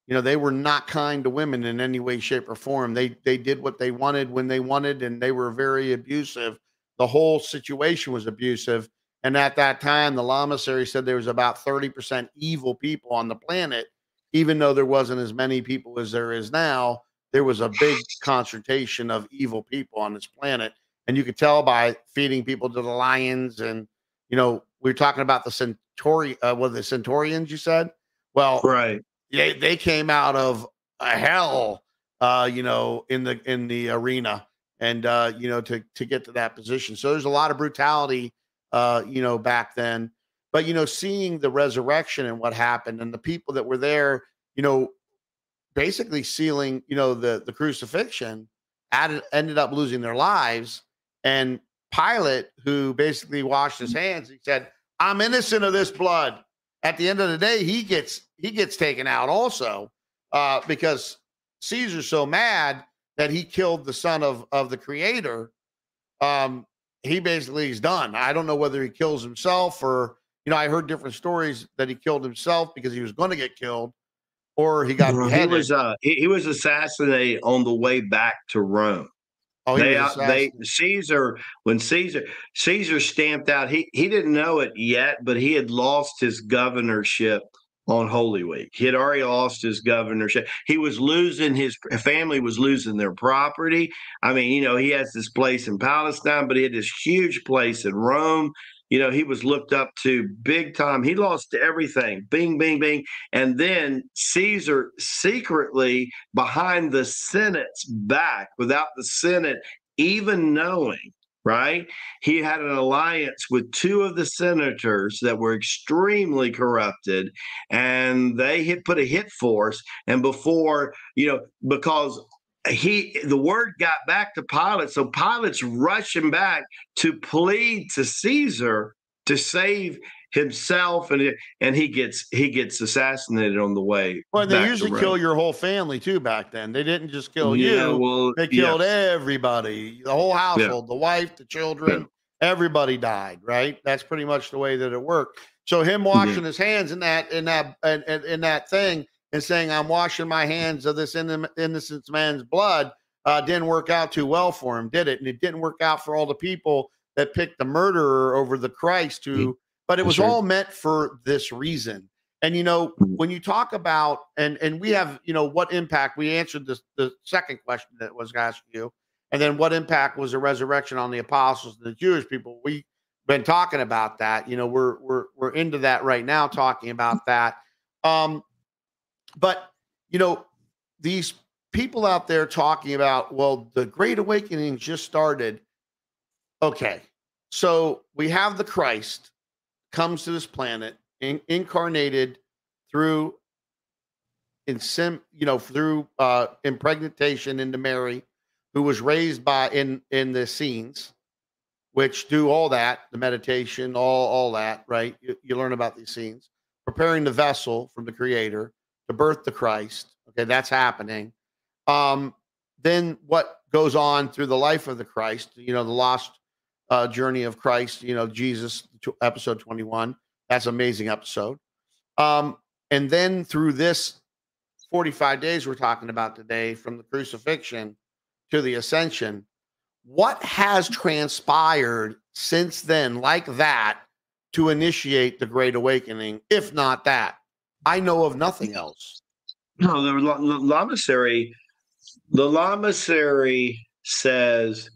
S1: You know, they were not kind to women in any way, shape, or form. They they did what they wanted when they wanted, and they were very abusive. The whole situation was abusive. And at that time, the Lamasery said there was about 30% evil people on the planet, even though there wasn't as many people as there is now. There was a big concentration of evil people on this planet. And you could tell by feeding people to the lions. And, you know, we were talking about the Centauri, uh, what the Centaurians, you said? Well,
S2: right.
S1: They, they came out of a hell, uh, you know, in the in the arena and uh, you know, to to get to that position. So there's a lot of brutality uh, you know, back then. But you know, seeing the resurrection and what happened, and the people that were there, you know, basically sealing, you know, the the crucifixion, added ended up losing their lives. And Pilate, who basically washed his hands, he said, "I'm innocent of this blood." At the end of the day, he gets he gets taken out also uh, because Caesar's so mad that he killed the son of of the creator. Um, he basically is done. I don't know whether he kills himself or you know I heard different stories that he killed himself because he was going to get killed or he got
S2: he was uh he, he, was assassinated on the way back to Rome.
S1: Oh,
S2: they, they Caesar when Caesar Caesar stamped out he he didn't know it yet, but he had lost his governorship on Holy Week. He had already lost his governorship. He was losing his family was losing their property. I mean, you know, he has this place in Palestine, but he had this huge place in Rome. You know, he was looked up to big time. He lost everything. Bing, bing, bing. And then Caesar secretly behind the Senate's back, without the Senate even knowing, right? He had an alliance with two of the senators that were extremely corrupted, and they had put a hit force. And before, you know, because he the word got back to Pilate, so Pilate's rushing back to plead to Caesar to save himself and and he gets he gets assassinated on the way.
S1: Well, they usually kill your whole family too back then. They didn't just kill yeah, you. Well, they killed everybody, the whole household, yeah. the wife, the children, everybody died, right? That's pretty much the way that it worked. So him washing his hands in that in that in, in, that thing and saying I'm washing my hands of this innocent man's blood uh, didn't work out too well for him, did it? And it didn't work out for all the people that picked the murderer over the Christ who but it was sure. all meant for this reason. And you know, mm-hmm. when you talk about and and we have, you know, what impact we answered this the second question that was asked you, and then what impact was the resurrection on the apostles and the Jewish people? We've been talking about that. You know, we're we're we're into that right now, talking about that. Um, but you know, these people out there talking about, well, the Great Awakening just started. Okay, so we have the Christ comes to this planet in, incarnated through in sim, you know, through uh, impregnation into Mary, who was raised by in in the Essenes, which do all that, the meditation, all all that, right? You, you learn about these Essenes, preparing the vessel from the Creator to birth the Christ. Okay, that's happening. Um, then what goes on through the life of the Christ? You know, the lost uh, journey of Christ, you know, Jesus, episode 21. That's amazing episode. Um, and then through this 45 days we're talking about today, from the crucifixion to the ascension, what has transpired since then, like that, to initiate the Great Awakening, if not that? I know of nothing else.
S2: No, the, Lamasery, the Lamasery says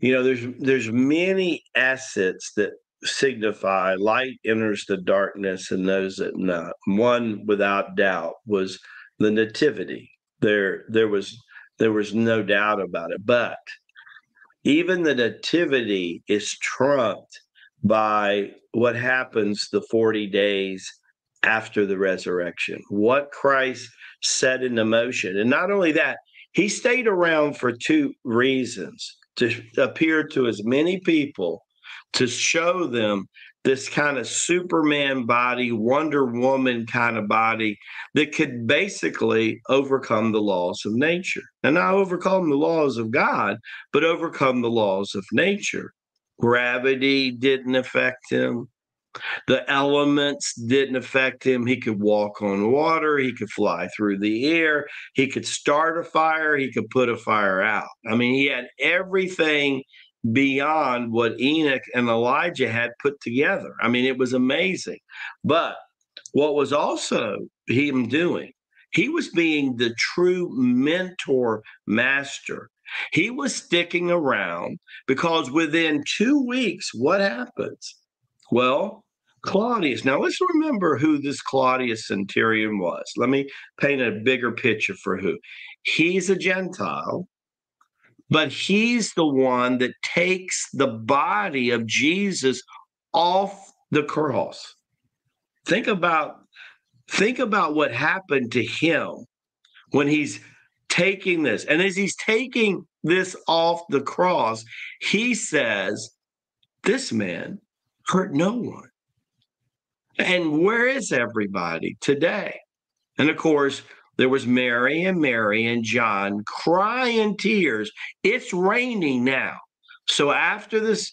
S2: you know there's there's many assets that signify light enters the darkness and those that not. One without doubt was the nativity. There there was there was no doubt about it. But even the nativity is trumped by what happens the 40 days after the resurrection what christ set into motion and not only that he stayed around for two reasons to appear to as many people to show them this kind of Superman body, Wonder Woman kind of body that could basically overcome the laws of nature. And not overcome the laws of God, but overcome the laws of nature. Gravity didn't affect him. The elements didn't affect him. He could walk on water. He could fly through the air. He could start a fire. He could put a fire out. I mean, he had everything beyond what Enoch and Elijah had put together. I mean, it was amazing. But what was also him doing, he was being the true mentor master. He was sticking around because within two weeks, what happens? Well, Claudius. Now let's remember who this Claudius centurion was. Let me paint a bigger picture for who. He's a Gentile, but he's the one that takes the body of Jesus off the cross. Think about think about what happened to him when he's taking this. And as he's taking this off the cross, he says, This man hurt no one. And where is everybody today? And of course, there was Mary and Mary and John crying tears. It's raining now. So after this,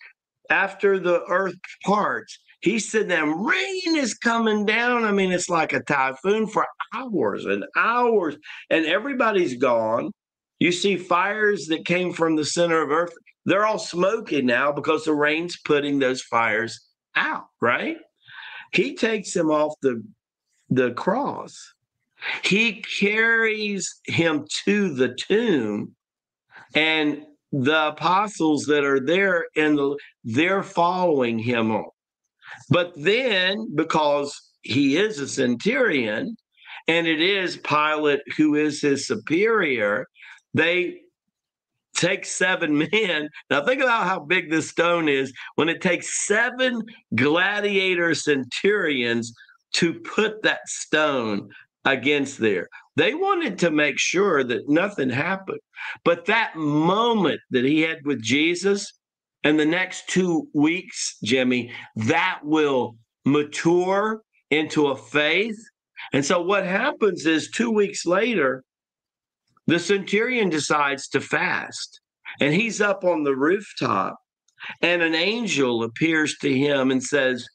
S2: after the earth parts, he said that rain is coming down. I mean, it's like a typhoon for hours and hours, and everybody's gone. You see fires that came from the center of earth. They're all smoking now because the rain's putting those fires out, right? He takes him off the the cross. He carries him to the tomb, and the apostles that are there and the, they're following him on. But then, because he is a centurion, and it is Pilate who is his superior, they take seven men. Now, think about how big this stone is when it takes seven gladiator centurions to put that stone against there. They wanted to make sure that nothing happened. But that moment that he had with Jesus and the next two weeks, Jimmie, that will mature into a faith. And so what happens is two weeks later, the centurion decides to fast, and he's up on the rooftop, and an angel appears to him and says,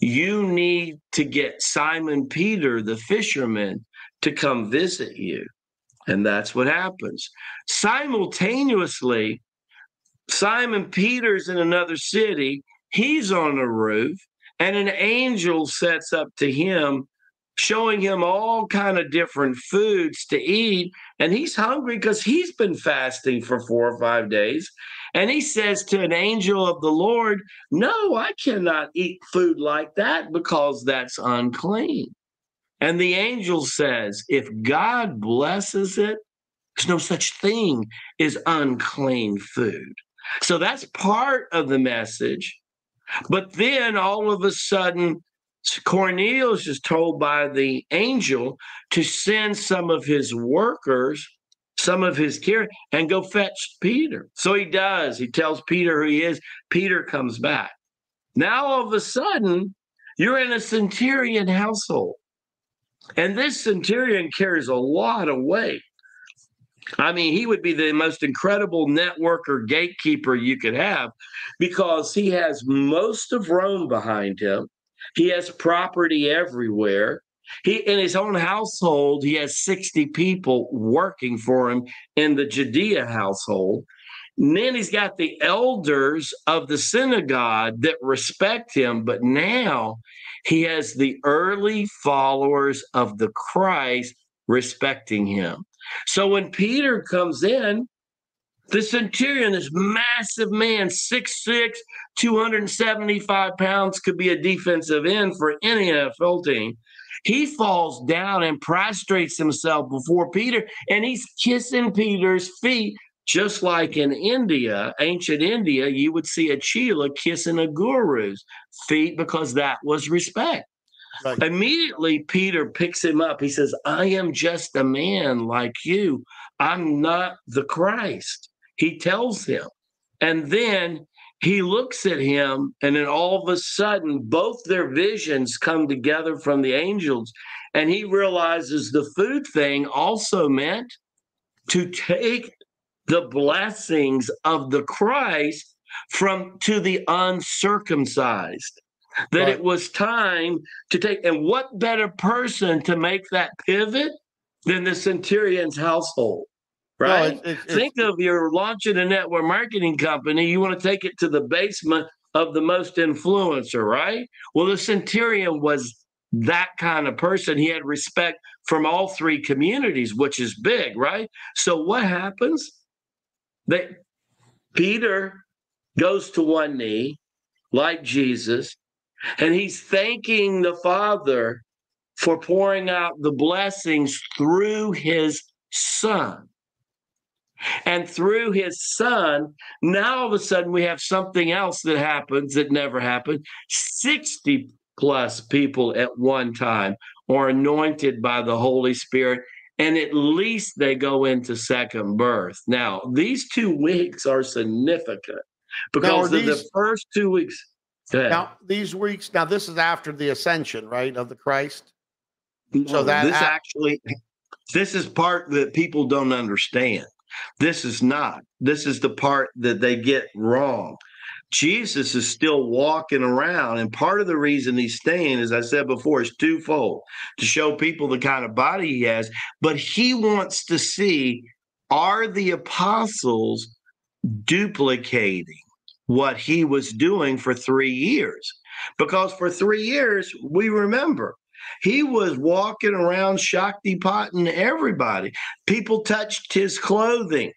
S2: You need to get Simon Peter, the fisherman, to come visit you. And that's what happens. Simultaneously, Simon Peter's in another city, he's on a roof, and an angel sets up to him showing him all kind of different foods to eat and he's hungry because he's been fasting for four or five days. And he says to an angel of the lord no i cannot eat food like that because that's unclean. And the angel says if god blesses it there's no such thing as unclean food. So that's part of the message. But then all of a sudden Cornelius is told by the angel to send some of his workers, some of his care, and go fetch Peter. So he does. He tells Peter who he is. Peter comes back. Now, all of a sudden, you're in a centurion household. And this centurion carries a lot of weight. I mean, he would be the most incredible networker gatekeeper you could have because he has most of Rome behind him. He has property everywhere. He in his own household, he has 60 people working for him in the Judea household. And then he's got the elders of the synagogue that respect him, but now he has the early followers of the Christ respecting him. So when Peter comes in, the centurion, this massive man, 6'6, 275 pounds, could be a defensive end for any NFL team. He falls down and prostrates himself before Peter, and he's kissing Peter's feet, just like in India, ancient India, you would see a chela kissing a guru's feet because that was respect. Right. Immediately, Peter picks him up. He says, I am just a man like you. I'm not the Christ. He tells him. And then he looks at him, and then all of a sudden, both their visions come together from the angels. And he realizes the food thing also meant to take the blessings of the Christ from to the uncircumcised. that right. it was time to take. And what better person to make that pivot than the centurion's household? Right? No, it, it, Think of you're launching a network marketing company. You want to take it to the basement of the most influencer, right? Well, the centurion was that kind of person. He had respect from all three communities, which is big, right? So what happens? That Peter goes to one knee, like Jesus, and he's thanking the Father for pouring out the blessings through his son. And through his son, now all of a sudden we have something else that happens that never happened. 60 plus people at one time are anointed by the Holy Spirit, and at least they go into second birth. Now, these two weeks are significant because these, the first two weeks.
S1: Now, these weeks, now this is after the ascension, right, of the Christ.
S2: So that this actually, this is part that people don't understand. This is not. This is the part that they get wrong. Jesus is still walking around. And part of the reason he's staying, as I said before, is twofold to show people the kind of body he has. But he wants to see are the apostles duplicating what he was doing for three years? Because for three years, we remember he was walking around Shakti potting everybody. People touched his clothing,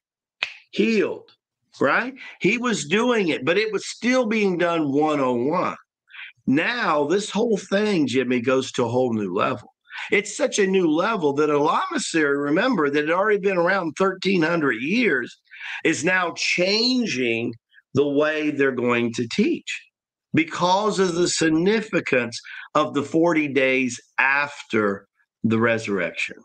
S2: healed, right? He was doing it, but it was still being done one on one. Now, this whole thing, Jimmie, goes to a whole new level. It's such a new level that a lamasery, remember, that had already been around 1300 years, is now changing the way they're going to teach because of the significance of the 40 days after the resurrection.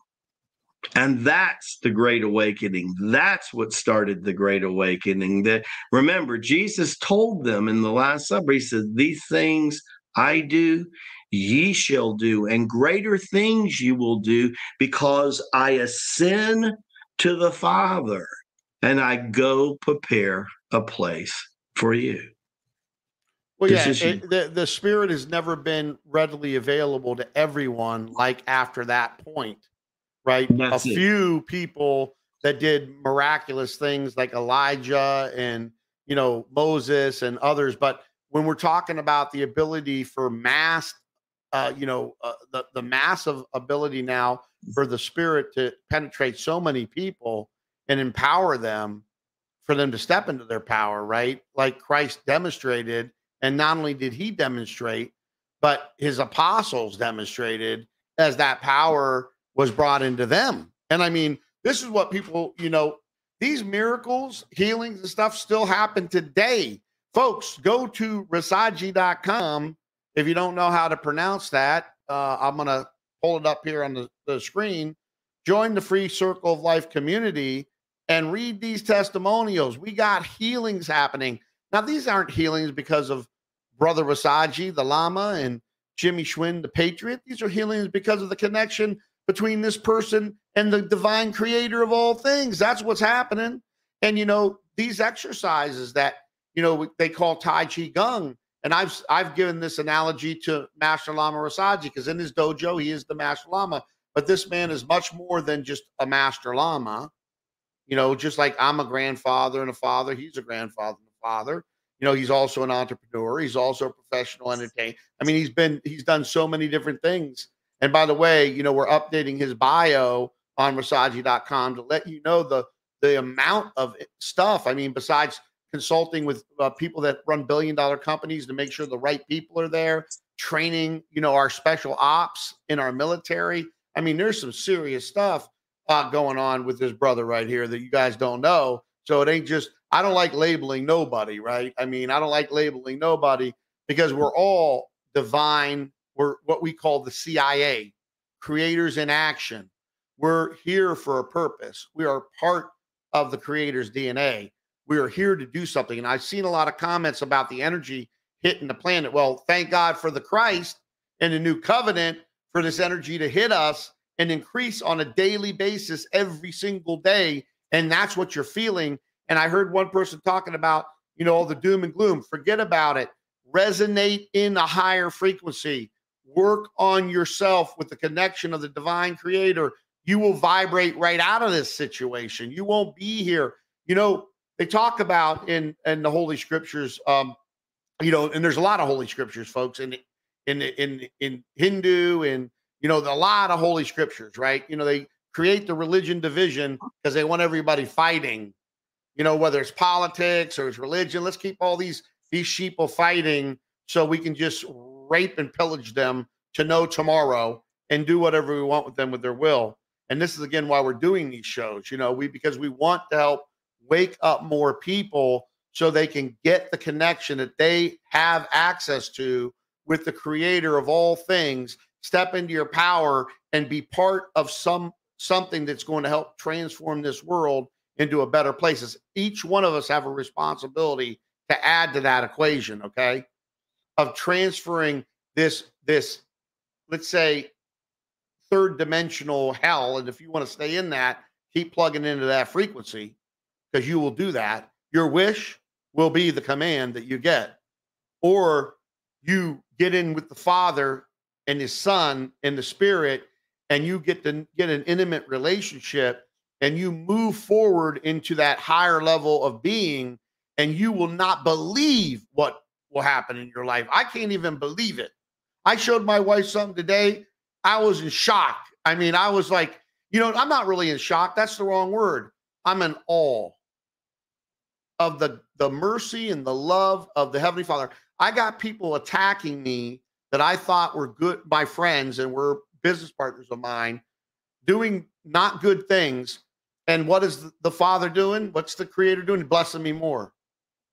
S2: And that's the great awakening. That's what started the great awakening. That remember, Jesus told them in the Last Supper, He said, These things I do, ye shall do, and greater things you will do, because I ascend to the Father and I go prepare a place for you.
S1: Well, yeah, it, the the spirit has never been readily available to everyone like after that point, right? That's a it. few people that did miraculous things like Elijah and you know Moses and others, but when we're talking about the ability for mass, uh, you know, uh, the the massive ability now for the spirit to penetrate so many people and empower them for them to step into their power, right? Like Christ demonstrated and not only did he demonstrate, but his apostles demonstrated as that power was brought into them. And I mean, this is what people, you know, these miracles, healings, and stuff still happen today. Folks, go to rasaji.com. If you don't know how to pronounce that, uh, I'm going to pull it up here on the, the screen. Join the free Circle of Life community and read these testimonials. We got healings happening. Now, these aren't healings because of Brother Rasaji, the Lama, and Jimmie Schwinn, the Patriot. These are healings because of the connection between this person and the divine creator of all things. That's what's happening. And, you know, these exercises that, you know, they call Tai Chi Gong. And I've I've given this analogy to Master Lama Rasaji because in his dojo he is the Master Lama, but this man is much more than just a Master Lama. You know, just like I'm a grandfather and a father, he's a grandfather father. You know, he's also an entrepreneur. He's also a professional entertainer. I mean, he's been he's done so many different things. And by the way, you know, we're updating his bio on Rasaji.com to let you know the the amount of stuff. I mean, besides consulting with uh, people that run billion dollar companies to make sure the right people are there, training, you know, our special ops in our military. I mean, there's some serious stuff uh, going on with this brother right here that you guys don't know. So it ain't just, I don't like labeling nobody, right? I mean, I don't like labeling nobody because we're all divine. We're what we call the CIA, creators in action. We're here for a purpose. We are part of the creator's DNA. We are here to do something. And I've seen a lot of comments about the energy hitting the planet. Well, thank God for the Christ and the new covenant for this energy to hit us and increase on a daily basis every single day. And that's what you're feeling. And I heard one person talking about, you know, all the doom and gloom. Forget about it. resonate in a higher frequency, work on yourself with the connection of the divine creator, you will vibrate right out of this situation. You won't be here. You know, they talk about in in the holy scriptures um you know, and there's a lot of holy scriptures folks in in in in Hindu and you know, a lot of holy scriptures, right? You know, they create the religion division because they want everybody fighting. You know, whether it's politics or it's religion, let's keep all these these sheeple fighting so we can just rape and pillage them to know tomorrow and do whatever we want with them with their will. And this is again why we're doing these shows. You know, we because we want to help wake up more people so they can get the connection that they have access to with the creator of all things step into your power and be part of some something that's going to help transform this world into a better place. As each one of us have a responsibility to add to that equation, okay? Of transferring this this let's say third dimensional hell and if you want to stay in that, keep plugging into that frequency because you will do that. Your wish will be the command that you get. Or you get in with the Father and his son and the spirit and you get to get an intimate relationship and you move forward into that higher level of being and you will not believe what will happen in your life. I can't even believe it. I showed my wife something today. I was in shock. I mean i was like you know i'm not really in shock. That's the wrong word. I'm in awe of the the mercy and the love of the heavenly father. I got people attacking me that I thought were good, my friends and were business partners of mine, doing not good things. And what is the Father doing? What's the Creator doing? Blessing me more,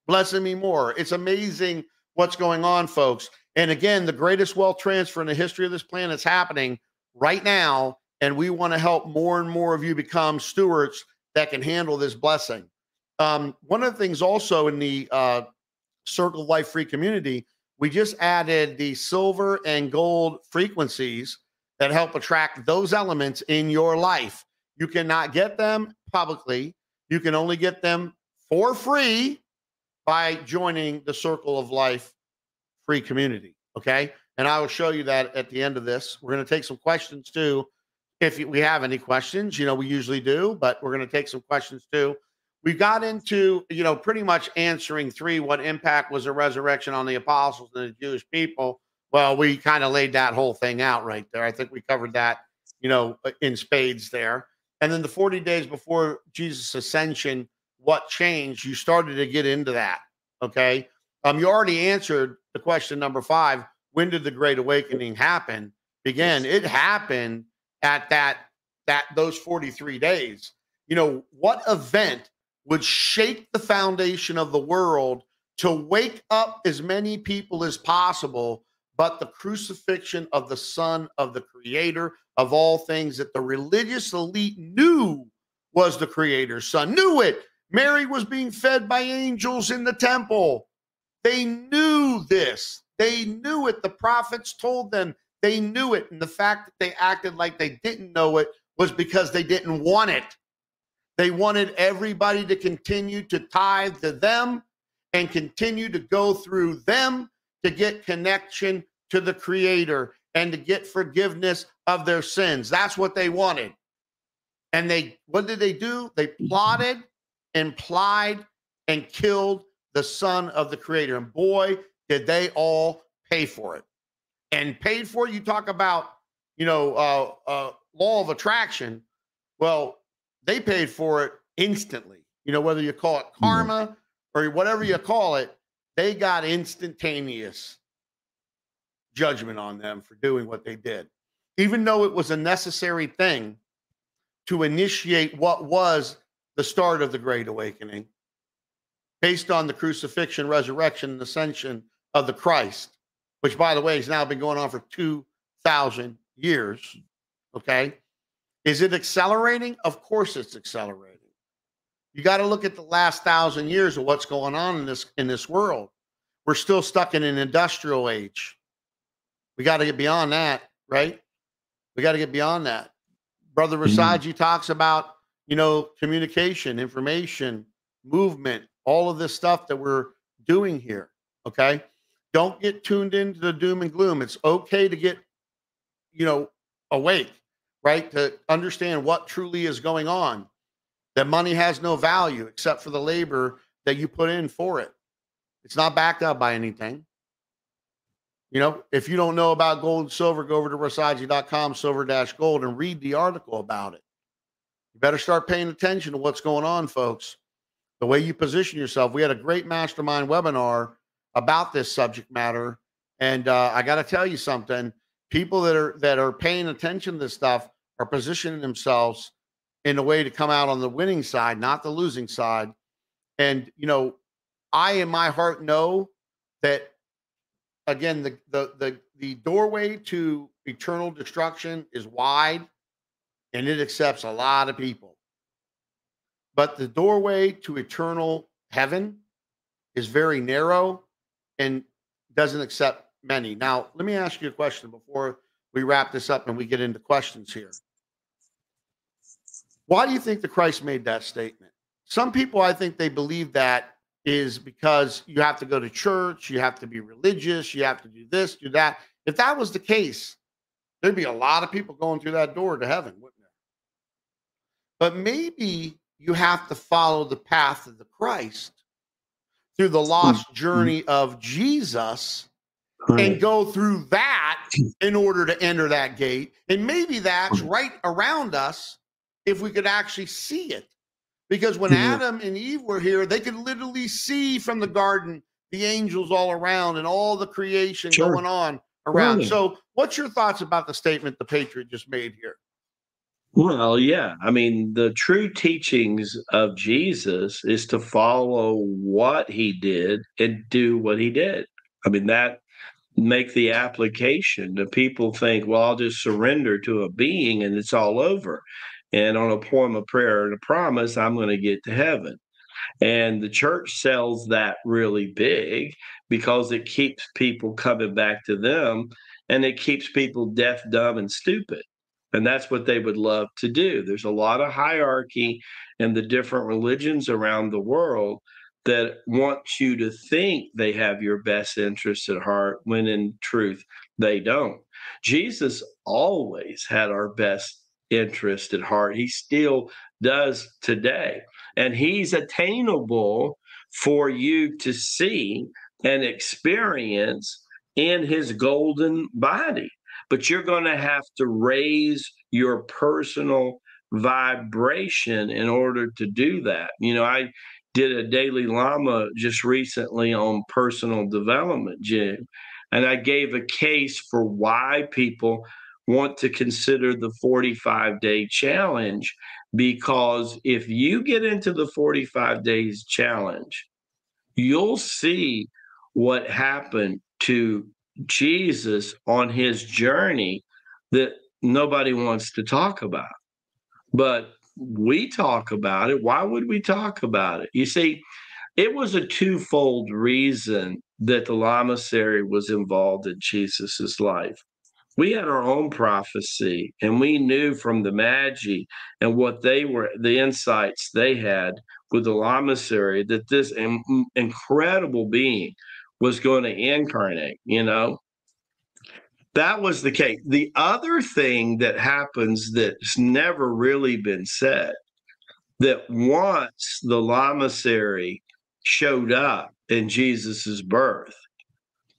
S1: blessing me more. It's amazing what's going on, folks. And again, the greatest wealth transfer in the history of this planet is happening right now. And we want to help more and more of you become stewards that can handle this blessing. Um, one of the things also in the uh, Circle of Life Free community we just added the silver and gold frequencies that help attract those elements in your life. You cannot get them publicly. You can only get them for free by joining the Circle of Life free community. Okay. And I will show you that at the end of this. We're going to take some questions too. If we have any questions, you know, we usually do, but we're going to take some questions too we got into you know pretty much answering three what impact was the resurrection on the apostles and the jewish people well we kind of laid that whole thing out right there i think we covered that you know in spades there and then the 40 days before jesus ascension what changed? You started to get into that okay? Um you already answered the question number five when did the great awakening happen? Begin it happened at that that those 43 days. You know what event would shake the foundation of the world to wake up as many people as possible, but the crucifixion of the Son of the Creator of all things that the religious elite knew was the Creator's Son, knew it. Mary was being fed by angels in the temple. They knew this. They knew it. The prophets told them they knew it. And the fact that they acted like they didn't know it was because they didn't want it. They wanted everybody to continue to tithe to them and continue to go through them to get connection to the Creator and to get forgiveness of their sins. That's what they wanted. And they, what did they do? They plotted, implied, and killed the Son of the Creator. And boy, did they all pay for it. And paid for it, you talk about, you know, uh, uh, law of attraction. Well, they paid for it instantly. You know, whether you call it mm-hmm. karma or whatever you call it, they got instantaneous judgment on them for doing what they did, even though it was a necessary thing to initiate what was the start of the Great Awakening based on the crucifixion, resurrection, and ascension of the Christ, which, by the way, has now been going on for 2,000 years. Okay. Is it accelerating? Of course it's accelerating. You got to look at the last thousand years of what's going on in this in this world. We're still stuck in an industrial age. We got to get beyond that, right? We got to get beyond that. Brother mm-hmm. Rasaji mm-hmm. talks about, you know, communication, information, movement, all of this stuff that we're doing here. Okay. Don't get tuned into the doom and gloom. It's okay to get, you know, awake, right? To understand what truly is going on. That money has no value except for the labor that you put in for it. It's not backed up by anything. You know, if you don't know about gold and silver, go over to Rasaji.com, silver dash gold, and read the article about it. You better start paying attention to what's going on, folks. The way you position yourself. We had a great mastermind webinar about this subject matter. And uh, I got to tell you something people that are that are paying attention to this stuff are positioning themselves in a way to come out on the winning side, not the losing side. And you know, I in my heart know that again the the the, the doorway to eternal destruction is wide and it accepts a lot of people. But the doorway to eternal heaven is very narrow and doesn't accept many. Now, let me ask you a question before we wrap this up and we get into questions here. Why do you think the Christ made that statement? Some people, I think they believe that is because you have to go to church, you have to be religious, you have to do this, do that. If that was the case, there'd be a lot of people going through that door to heaven, wouldn't there? But maybe you have to follow the path of the Christ through the lost mm-hmm. journey of Jesus and go through that in order to enter that gate. And maybe that's right around us if we could actually see it. Because when yeah. Adam and Eve were here, they could literally see from the garden the angels all around and all the creation sure. going on around. Right. So, what's your thoughts about the statement the Patriot just made here?
S2: Well, yeah. I mean, the true teachings of Jesus is to follow what he did and do what he did. I mean, that make the application. The people think, well, I'll just surrender to a being and it's all over. And on a poem of prayer and a promise, I'm going to get to heaven. And the church sells that really big because it keeps people coming back to them and it keeps people deaf, dumb, and stupid. And that's what they would love to do. There's a lot of hierarchy in the different religions around the world that want you to think they have your best interests at heart when in truth they don't. Jesus always had our best interest at heart. He still does today. And he's attainable for you to see and experience in his golden body but you're going to have to raise your personal vibration in order to do that. You know, I did a daily Lama just recently on personal development, Jim, and I gave a case for why people want to consider the 45 day challenge because if you get into the 45 days challenge, you'll see what happened to Jesus on his journey that nobody wants to talk about. But we talk about it. Why would we talk about it? You see, it was a twofold reason that the Lamasery was involved in Jesus's life. We had our own prophecy, and we knew from the Magi and what they were, the insights they had with the Lamasery, that this incredible being was going to incarnate, you know? That was the case. The other thing that happens that's never really been said that once the Lamasery showed up in Jesus's birth,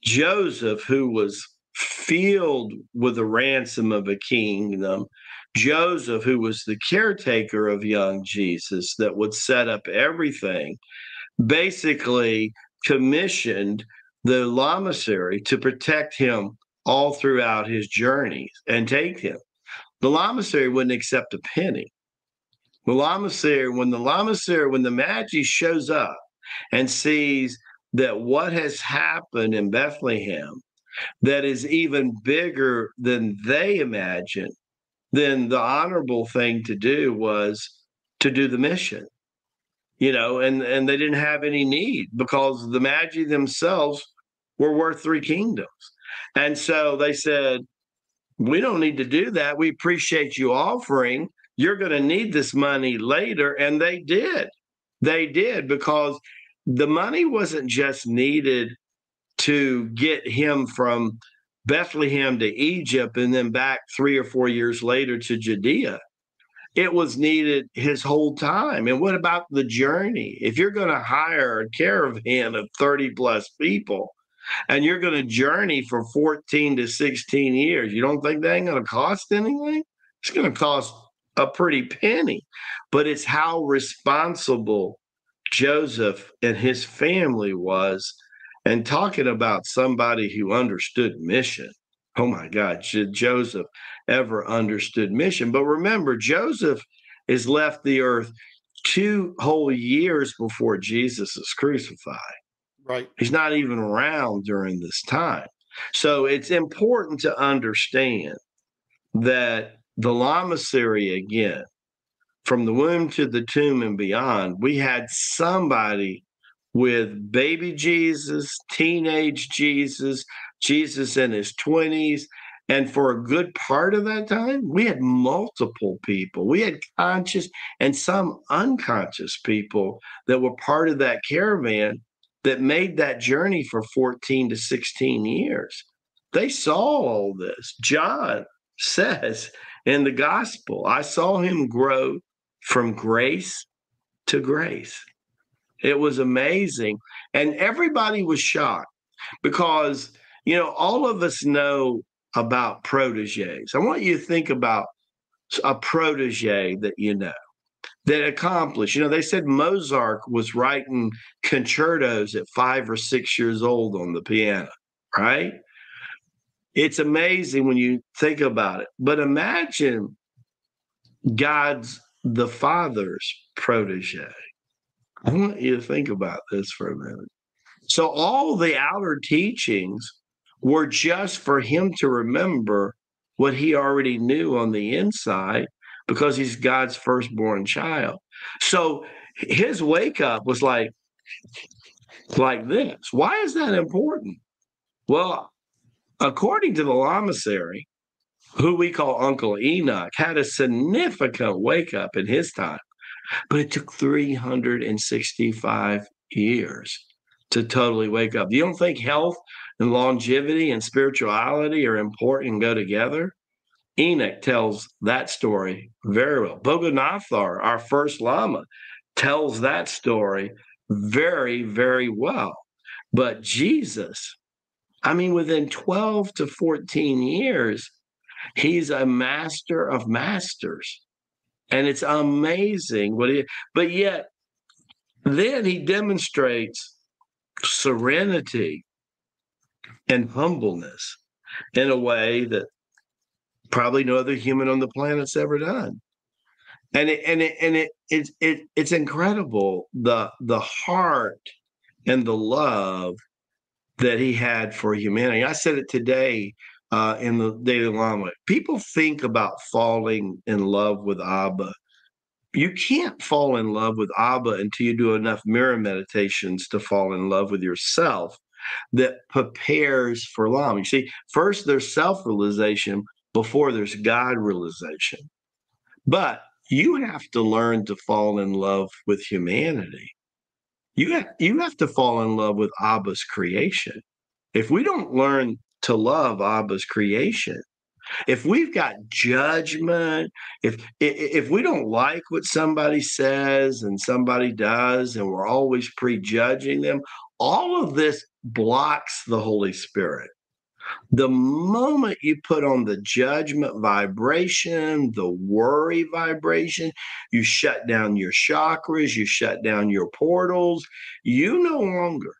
S2: Joseph, who was filled with the ransom of a kingdom, Joseph, who was the caretaker of young Jesus that would set up everything, basically commissioned the lamasery to protect him all throughout his journeys and take him. The lamasery wouldn't accept a penny. The lamasery, when the lamasery, when the magi shows up and sees that what has happened in Bethlehem that is even bigger than they imagine, then the honorable thing to do was to do the mission you know, and and they didn't have any need because the Magi themselves were worth three kingdoms. And so they said, We don't need to do that. We appreciate you offering. You're going to need this money later. And they did. They did because the money wasn't just needed to get him from Bethlehem to Egypt and then back three or four years later to Judea. It was needed his whole time. And what about the journey? If you're going to hire a caravan of 30 plus people and you're going to journey for 14 to 16 years, you don't think that ain't going to cost anything? It's going to cost a pretty penny, but it's how responsible Joseph and his family was and talking about somebody who understood mission. Oh my God, should Joseph ever understood mission? But remember, Joseph is left the earth two whole years before Jesus is crucified.
S1: Right.
S2: He's not even around during this time. So it's important to understand that the Lamasery, again, from the womb to the tomb and beyond, we had somebody with baby Jesus, teenage Jesus, Jesus in his 20s. And for a good part of that time, we had multiple people. We had conscious and some unconscious people that were part of that caravan that made that journey for 14 to 16 years. They saw all this. John says in the gospel, I saw him grow from grace to grace. It was amazing. And everybody was shocked because, you know, all of us know about proteges. I want you to think about a protege that you know that accomplished. You know, they said Mozart was writing concertos at five or six years old on the piano, right? It's amazing when you think about it. But imagine God's the Father's protege. I want you to think about this for a minute. So, all the outer teachings were just for him to remember what he already knew on the inside because he's God's firstborn child. So, his wake up was like, like this. Why is that important? Well, according to the Lamasery, who we call Uncle Enoch, had a significant wake up in his time. But it took 365 years to totally wake up. You don't think health and longevity and spirituality are important and go together? Enoch tells that story very well. Boganathar, our first Lama, tells that story very, very well. But Jesus, I mean, within 12 to 14 years, he's a master of masters and it's amazing what he but yet then he demonstrates serenity and humbleness in a way that probably no other human on the planet's ever done. And it and it and it, it, it it's incredible the the heart and the love that he had for humanity. I said it today uh, in the Daily Lama. People think about falling in love with Abba. You can't fall in love with Abba until you do enough mirror meditations to fall in love with yourself that prepares for Lama. You see, first there's self realization before there's God realization. But you have to learn to fall in love with humanity. You have, you have to fall in love with Abba's creation. If we don't learn to love Abba's creation. If we've got judgment, if if we don't like what somebody says and somebody does, and we're always prejudging them, all of this blocks the Holy Spirit. The moment you put on the judgment vibration, the worry vibration, you shut down your chakras, you shut down your portals, you no longer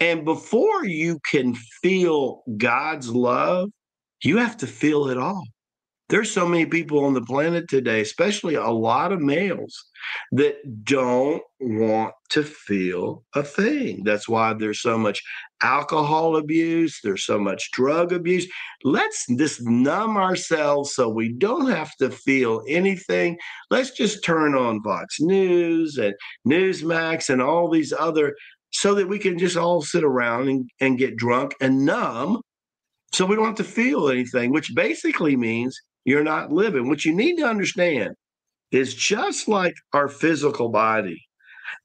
S2: and before you can feel God's love, you have to feel it all. There's so many people on the planet today, especially a lot of males, that don't want to feel a thing. That's why there's so much alcohol abuse, there's so much drug abuse. Let's just numb ourselves so we don't have to feel anything. Let's just turn on Fox News and Newsmax and all these other so that we can just all sit around and, and get drunk and numb so we don't have to feel anything, which basically means you're not living. What you need to understand is just like our physical body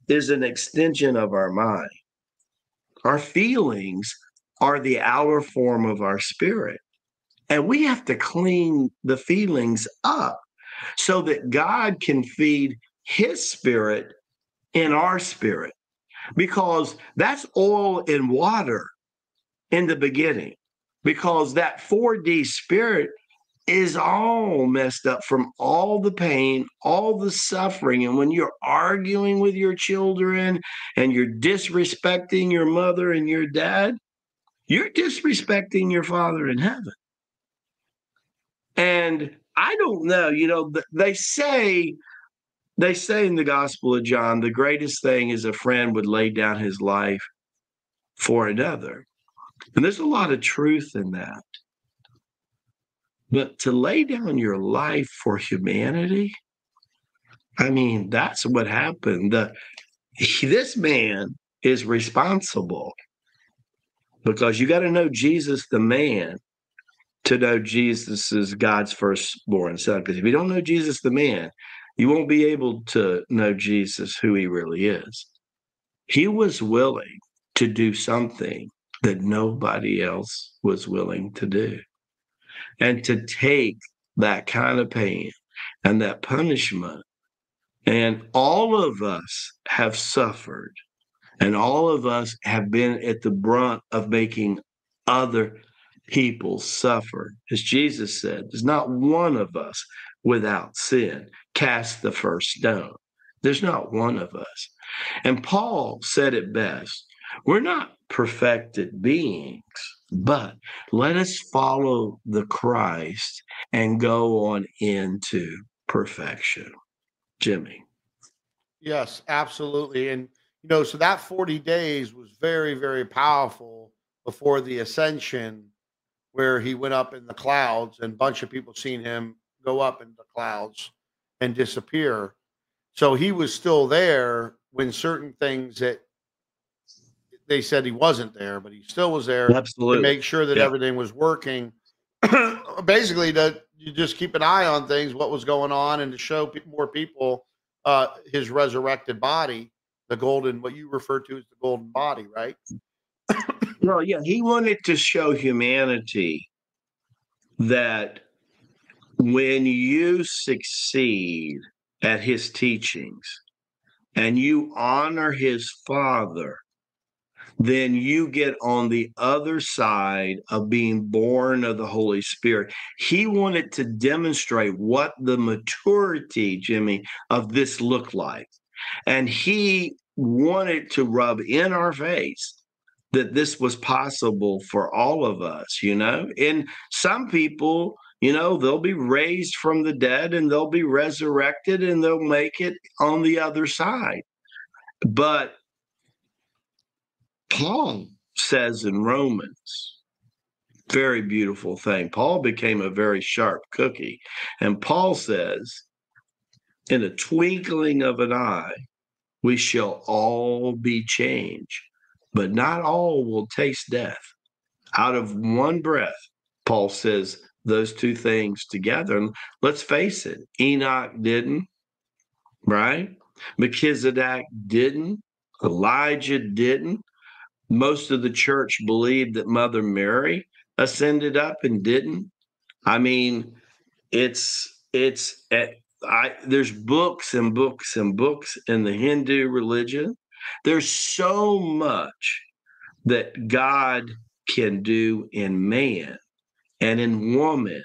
S2: is an extension of our mind, our feelings are the outer form of our spirit. And we have to clean the feelings up so that God can feed his spirit in our spirit because that's oil and water in the beginning because that 4D spirit is all messed up from all the pain, all the suffering. And when you're arguing with your children and you're disrespecting your mother and your dad, you're disrespecting your father in heaven. And I don't know, you know, they say they say in the Gospel of John, the greatest thing is a friend would lay down his life for another. And there's a lot of truth in that. But to lay down your life for humanity, I mean, that's what happened. The, this man is responsible because you got to know Jesus, the man, to know Jesus is God's firstborn son. Because if you don't know Jesus, the man, you won't be able to know Jesus, who he really is. He was willing to do something that nobody else was willing to do. And to take that kind of pain and that punishment. And all of us have suffered, and all of us have been at the brunt of making other people suffer. As Jesus said, there's not one of us without sin. Cast the first stone. There's not one of us. And Paul said it best we're not perfected beings, but let us follow the Christ and go on into perfection. Jimmie.
S1: Yes, absolutely. And, you know, so that 40 days was very, very powerful before the ascension, where he went up in the clouds and a bunch of people seen him go up in the clouds and disappear. So he was still there when certain things that they said he wasn't there, but he still was there
S2: Absolutely.
S1: to make sure that yeah. everything was working. Basically, to you just keep an eye on things, what was going on, and to show more people uh, his resurrected body, the golden, what you refer to as the golden body, right?
S2: well, yeah, he wanted to show humanity that when you succeed at his teachings and you honor his father, then you get on the other side of being born of the Holy Spirit. He wanted to demonstrate what the maturity, Jimmie, of this looked like. And he wanted to rub in our face that this was possible for all of us, you know? And some people, you know, they'll be raised from the dead and they'll be resurrected and they'll make it on the other side. But Paul says in Romans, very beautiful thing. Paul became a very sharp cookie. And Paul says, in a twinkling of an eye, we shall all be changed, but not all will taste death. Out of one breath, Paul says, those two things together. And let's face it, Enoch didn't, right? Melchizedek didn't, Elijah didn't. Most of the church believed that Mother Mary ascended up and didn't. I mean, it's it's at, I there's books and books and books in the Hindu religion. There's so much that God can do in man and in woman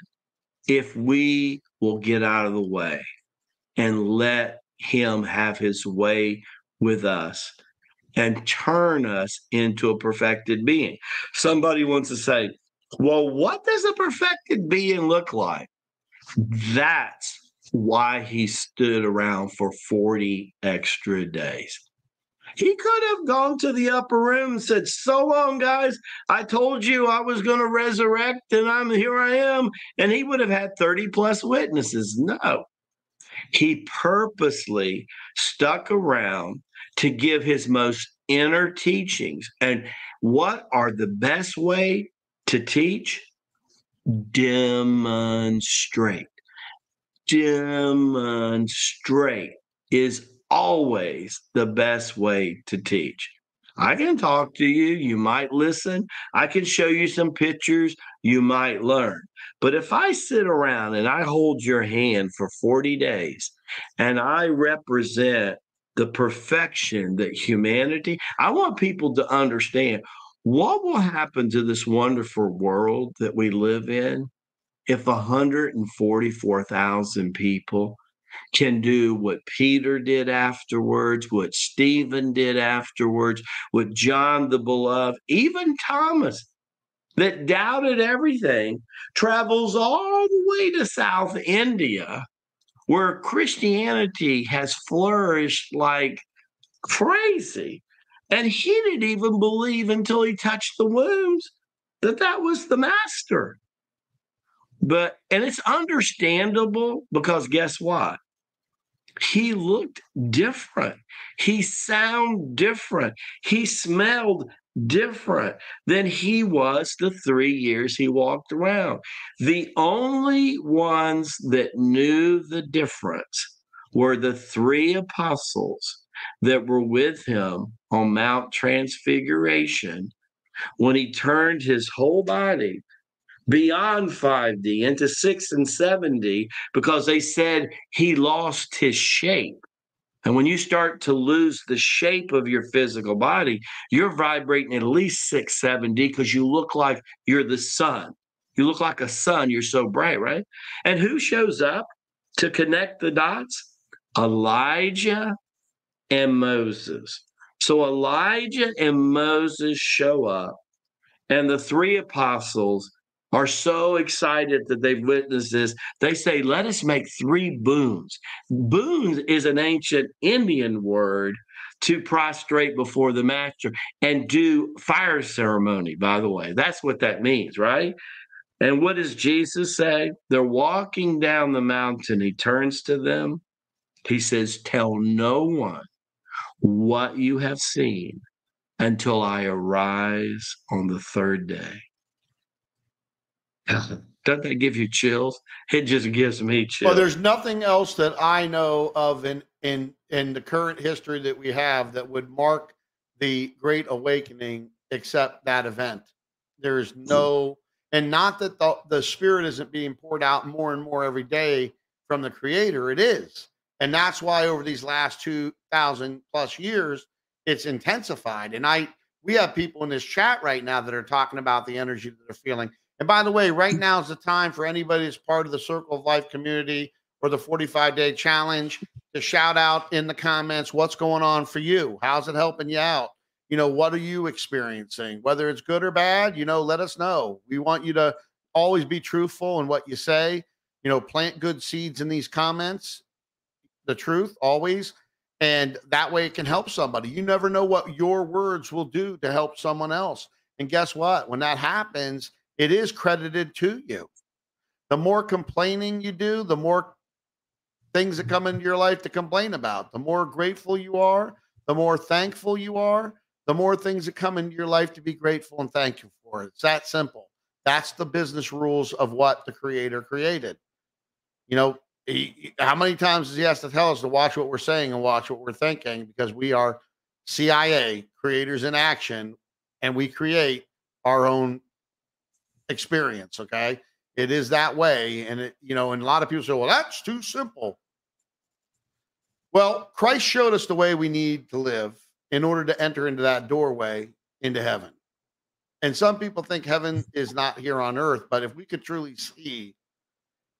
S2: if we will get out of the way and let him have his way with us and turn us into a perfected being. Somebody wants to say, well, what does a perfected being look like? That's why he stood around for 40 extra days. He could have gone to the upper room and said, So long, guys. I told you I was going to resurrect, and I'm here I am. And he would have had 30 plus witnesses. No. He purposely stuck around to give his most inner teachings. And what are the best way to teach? Demonstrate. Demonstrate is always the best way to teach. I can talk to you. You might listen. I can show you some pictures. You might learn. But if I sit around and I hold your hand for 40 days and I represent the perfection that humanity, I want people to understand what will happen to this wonderful world that we live in if 144,000 people can do what Peter did afterwards, what Stephen did afterwards, what John the Beloved, even Thomas, that doubted everything, travels all the way to South India, where Christianity has flourished like crazy. And he didn't even believe until he touched the wounds that that was the master. But, and it's understandable because guess what? He looked different. He sounded different. He smelled different than he was the three years he walked around. The only ones that knew the difference were the three apostles that were with him on Mount Transfiguration when he turned his whole body beyond 5D into 6 and 7D because they said he lost his shape. And when you start to lose the shape of your physical body, you're vibrating at least 6, 7D because you look like you're the sun. You look like a sun. You're so bright, right? And who shows up to connect the dots? Elijah and Moses. So Elijah and Moses show up, and the three apostles are so excited that they've witnessed this. They say, Let us make three boons. Boons is an ancient Indian word to prostrate before the master and do fire ceremony, by the way. That's what that means, right? And what does Jesus say? They're walking down the mountain. He turns to them. He says, Tell no one what you have seen until I arise on the third day. Doesn't that give you chills? It just gives me chills.
S1: Well, there's nothing else that I know of in in in the current history that we have that would mark the Great Awakening except that event. There's hmm. no, and not that the, the Spirit isn't being poured out more and more every day from the Creator. It is, and that's why over these last two thousand plus years, it's intensified. And I, we have people in this chat right now that are talking about the energy that they're feeling and by the way, right now is the time for anybody that's part of the Circle of Life community or the 45 day challenge to shout out in the comments what's going on for you. How's it helping you out? You know, what are you experiencing? Whether it's good or bad, you know, let us know. We want you to always be truthful in what you say. You know, plant good seeds in these comments, the truth always. And that way it can help somebody. You never know what your words will do to help someone else. And guess what? When that happens, it is credited to you. The more complaining you do, the more things that come into your life to complain about. The more grateful you are, the more thankful you are, the more things that come into your life to be grateful and thankful for. It's that simple. That's the business rules of what the creator created. You know, he, how many times does he have to tell us to watch what we're saying and watch what we're thinking because we are CIA creators in action and we create our own experience. Okay. It is that way. And it, you know, and a lot of people say, well, that's too simple. Well, Christ showed us the way we need to live in order to enter into that doorway into heaven. And some people think heaven is not here on earth, but if we could truly see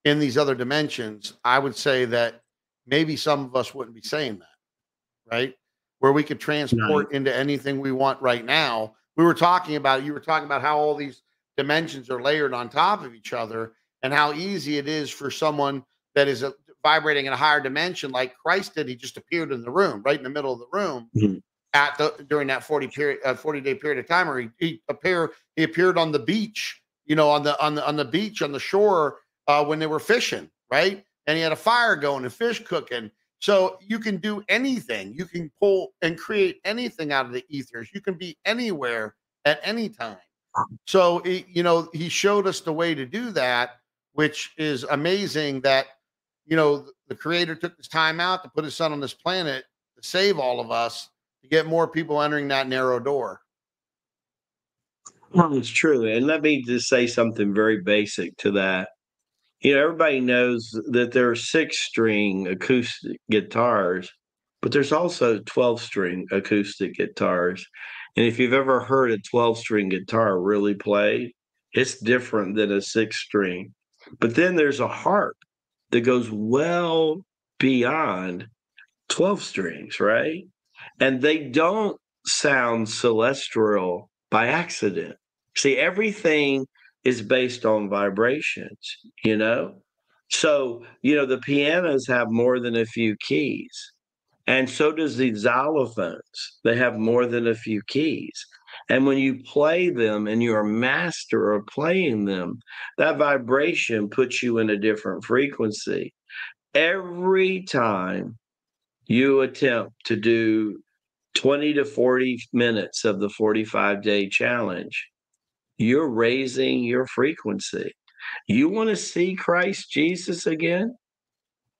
S1: in these other dimensions, I would say that maybe some of us wouldn't be saying that, right? Where we could transport into anything we want right now. We were talking about, you were talking about how all these dimensions are layered on top of each other and how easy it is for someone that is a, vibrating in a higher dimension like Christ did. He just appeared in the room, right in the middle of the room mm-hmm. at the during that 40 period uh, 40 day period of time, or he, he appeared he appeared on the beach, you know, on the on the on the beach on the shore uh, when they were fishing, right? And he had a fire going and fish cooking. So you can do anything. You can pull and create anything out of the ethers. You can be anywhere at any time. So, you know, he showed us the way to do that, which is amazing that, you know, the creator took this time out to put his son on this planet to save all of us, to get more people entering that narrow door.
S2: Well, it's true. And let me just say something very basic to that. You know, everybody knows that there are six string acoustic guitars, but there's also 12 string acoustic guitars. And if you've ever heard a 12 string guitar really play, it's different than a six string. But then there's a harp that goes well beyond 12 strings, right? And they don't sound celestial by accident. See, everything is based on vibrations, you know? So, you know, the pianos have more than a few keys. And so does the xylophones. They have more than a few keys. And when you play them and you're a master of playing them, that vibration puts you in a different frequency. Every time you attempt to do 20 to 40 minutes of the 45 day challenge, you're raising your frequency. You want to see Christ Jesus again?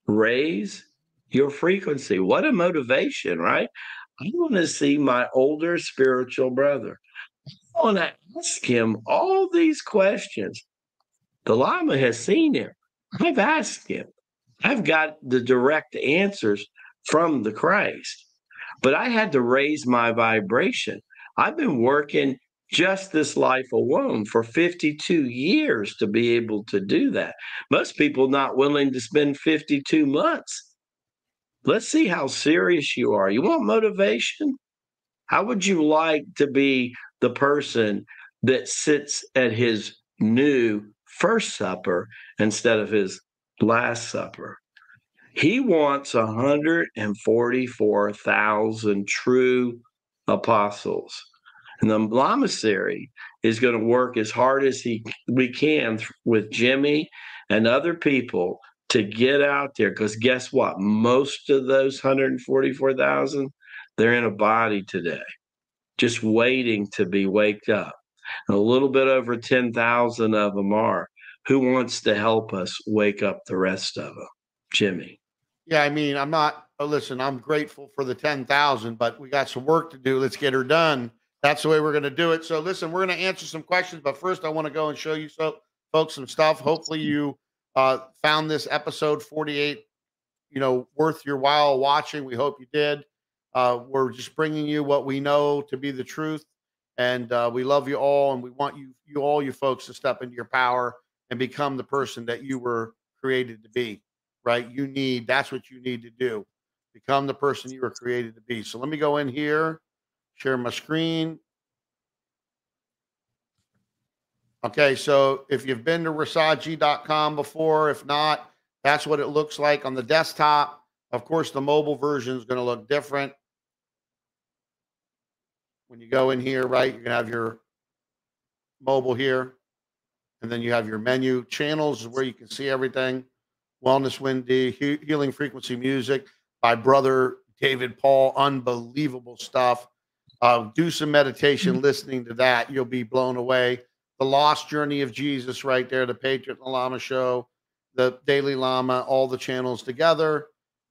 S2: Raise your frequency. What a motivation, right? I want to see my older spiritual brother. I want to ask him all these questions. The Lama has seen him. I've asked him. I've got the direct answers from the Christ, but I had to raise my vibration. I've been working just this life alone for 52 years to be able to do that. Most people not willing to spend 52 months. Let's see how serious you are. You want motivation? How would you like to be the person that sits at his new first supper instead of his last supper? He wants 144,000 true apostles. And the Lamasery is going to work as hard as he we can with Jimmie and other people to get out there. Because guess what? Most of those 144,000, they're in a body today, just waiting to be waked up. And a little bit over 10,000 of them are. Who wants to help us wake up the rest of them? Jimmie.
S1: Yeah, I mean, I'm not, oh, listen, I'm grateful for the 10,000, but we got some work to do. Let's get her done that's the way we're going to do it. So listen, we're going to answer some questions, but first I want to go and show you so folks some stuff. Hopefully mm-hmm. you uh, found this episode 48, you know, worth your while watching. We hope you did. Uh, we're just bringing you what we know to be the truth, and uh, we love you all, and we want you, you all, you folks, to step into your power and become the person that you were created to be. Right? You need that's what you need to do. Become the person you were created to be. So let me go in here share my screen. Okay, so if you've been to rasaji.com before, if not, that's what it looks like on the desktop. Of course, the mobile version is going to look different. When you go in here, right, you're going to have your mobile here. And then you have your menu channels is where you can see everything. Wellness Wendy, Healing Frequency Music by brother David Paul. Unbelievable stuff. Uh, do some meditation, mm-hmm. listening to that. You'll be blown away. The Lost Journey of Jesus, right there. The Patriot and Lama Show, the Daily Lama, all the channels together.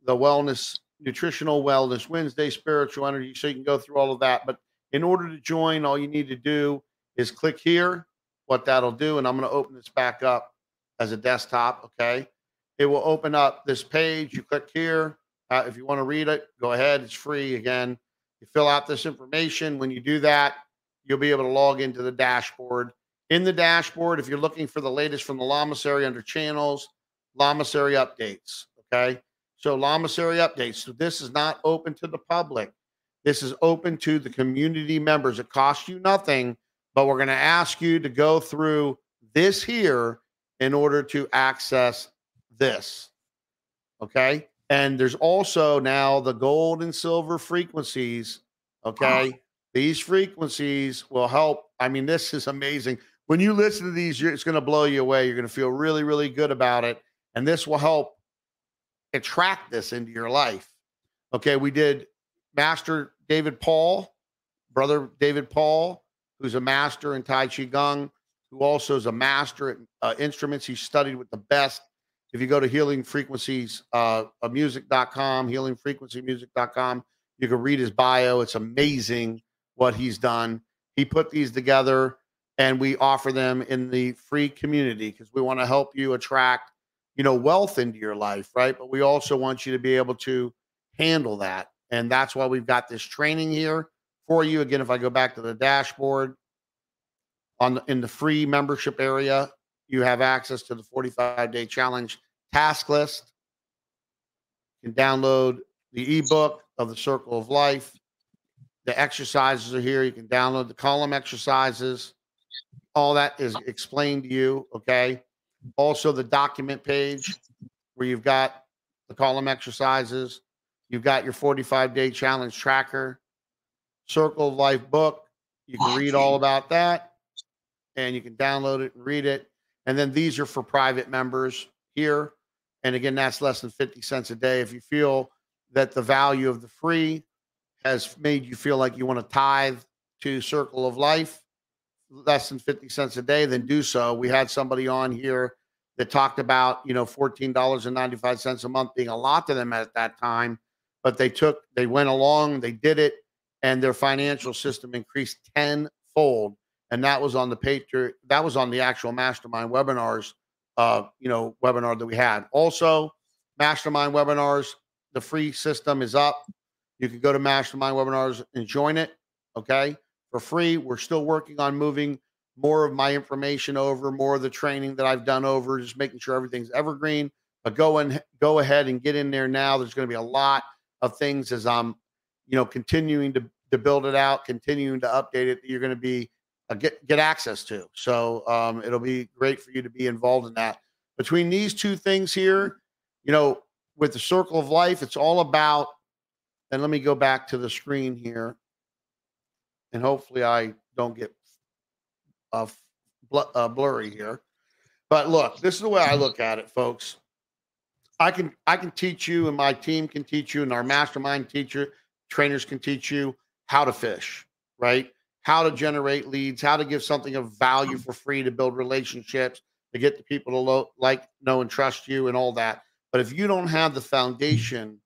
S1: The Wellness, Nutritional Wellness Wednesday, Spiritual Energy. So you can go through all of that. But in order to join, all you need to do is click here. What that'll do, and I'm going to open this back up as a desktop. Okay, it will open up this page. You click here. Uh, if you want to read it, go ahead. It's free again. You fill out this information. When you do that, you'll be able to log into the dashboard. In the dashboard, if you're looking for the latest from the Lamasery under channels, Lamasery updates. Okay. So Lamasery updates. So this is not open to the public. This is open to the community members. It costs you nothing, but we're going to ask you to go through this here in order to access this. Okay. And there's also now the gold and silver frequencies. Okay. These frequencies will help. I mean, this is amazing. When you listen to these, it's going to blow you away. You're going to feel really, really good about it. And this will help attract this into your life. Okay. We did Master David Paul, brother David Paul, who's a master in Tai Chi Gong, who also is a master at uh, instruments. He studied with the best if you go to healing frequencies uh, music.com healingfrequencymusic.com You can read his bio. It's amazing what he's done. He put these together and we offer them in the free community because we want to help you attract, you know, wealth into your life, right? But we also want you to be able to handle that. And that's why we've got this training here for you. Again, if I go back to the dashboard on the, in the free membership area, you have access to the 45 day challenge task list. You can download the ebook of the circle of life. The exercises are here. You can download the column exercises. All that is uh explained to you. Okay. Also, the document page where you've got the column exercises. You've got your 45 day challenge tracker, Circle of Life book. You can read all about that and you can download it and read it. And then these are for private members here. And again, that's less than 50 cents a day. If you feel that the value of the free has made you feel like you want to tithe to Circle of Life, less than 50 cents a day, then do so. We had somebody on here that talked about, you know, $14.95 a month being a lot to them at that time, but they took, they went along, they did it, and their financial system increased tenfold. And that was on the Patriot, that was on the actual mastermind webinars, uh, you know, webinar that we had. Also, mastermind webinars, the free system is up. You can go to mastermind webinars and join it. Okay for free. We're still working on moving more of my information over, more of the training that I've done over, just making sure everything's evergreen. But go and go ahead and get in there now. There's going to be a lot of things as I'm, you know, continuing to to build it out, continuing to update it. That you're going to be uh, get get access to. So um, it'll be great for you to be involved in that. Between these two things here, you know, with the circle of life, it's all about. And let me go back to the screen here and hopefully I don't get uh, bl- uh, blurry here. But look, this is the way I look at it, folks. I can I can teach you, and my team can teach you, and our mastermind teacher trainers can teach you how to fish, right? How to generate leads, how to give something of value for free to build relationships, to get the people to lo- like, know, and trust you, and all that. But if you don't have the foundation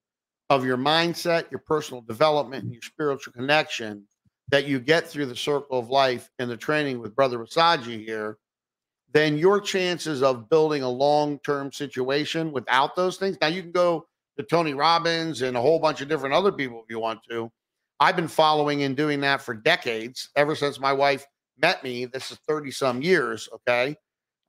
S1: of your mindset, your personal development, and your spiritual connection, that you get through the circle of life and the training with Brother Rasaji here, then your chances of building a long term situation without those things. Now, you can go to Tony Robbins and a whole bunch of different other people if you want to. I've been following and doing that for decades, ever since my wife met me. This is 30 some years. Okay.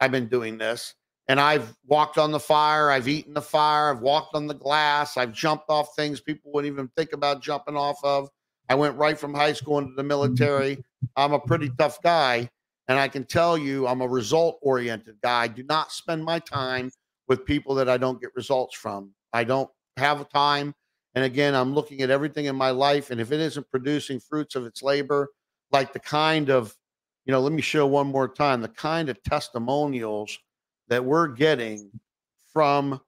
S1: I've been doing this and I've walked on the fire. I've eaten the fire. I've walked on the glass. I've jumped off things people wouldn't even think about jumping off of. I went right from high school into the military. I'm a pretty tough guy. And I can tell you, I'm a result oriented guy. I do not spend my time with people that I don't get results from. I don't have time. And again, I'm looking at everything in my life. And if it isn't producing fruits of its labor, like the kind of, you know, let me show one more time the kind of testimonials that we're getting from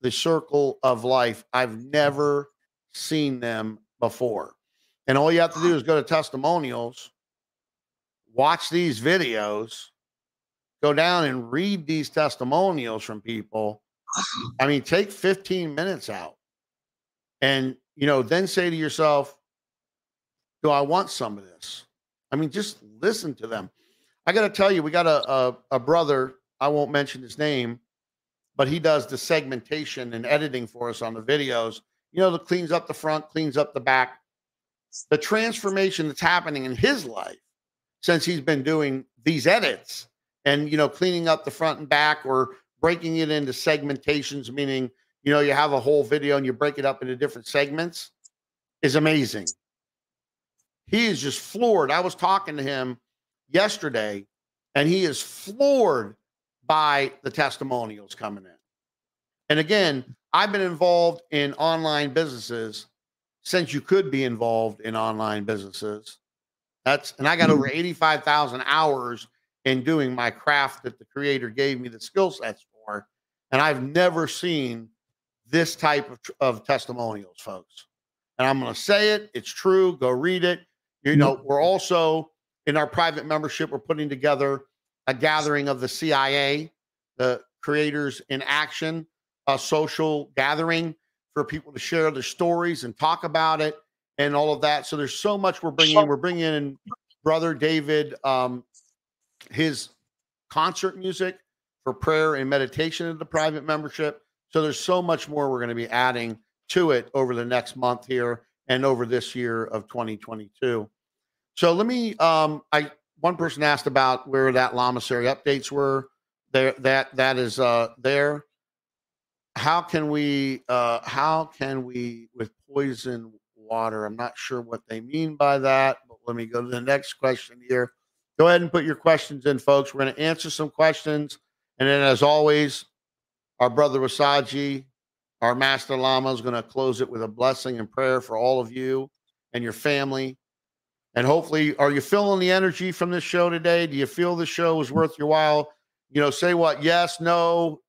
S1: the circle of life, I've never seen them before. And all you have to do is go to testimonials, watch these videos, go down and read these testimonials from people. I mean, take 15 minutes out and, you know, then say to yourself, do I want some of this? I mean, just listen to them. I got to tell you, we got a, a, a brother, I won't mention his name, but he does the segmentation and editing for us on the videos. You know, that cleans up the front, cleans up the back the transformation that's happening in his life since he's been doing these edits and you know cleaning up the front and back or breaking it into segmentations meaning you know you have a whole video and you break it up into different segments is amazing. He is just floored. I was talking to him yesterday and he is floored by the testimonials coming in. And again i've been involved in online businesses since you could be involved in online businesses. That's and I got over mm-hmm. 85,000 hours in doing my craft that the creator gave me the skill sets for. And I've never seen this type of, of testimonials, folks. And I'm going to say it, it's true. Go read it. You know, we're also in our private membership, we're putting together a gathering of the CIA, the Creators in Action, a social gathering for people to share their stories and talk about it and all of that. So there's so much we're bringing. We're bringing in brother David, um, his concert music for prayer and meditation in the private membership. So there's so much more we're going to be adding to it over the next month here and over this year of 2022. So let me um I one person asked about where that lamasery updates were. There that that is uh there. How can we uh how can we with poison water? I'm not sure what they mean by that, but let me go to the next question here. Go ahead and put your questions in, folks. We're going to answer some questions. And then, as always, our brother Rasaji, our master lama, is going to close it with a blessing and prayer for all of you and your family. And hopefully, are you feeling the energy from this show today? Do you feel the show was worth your while? You know, say what? Yes, no,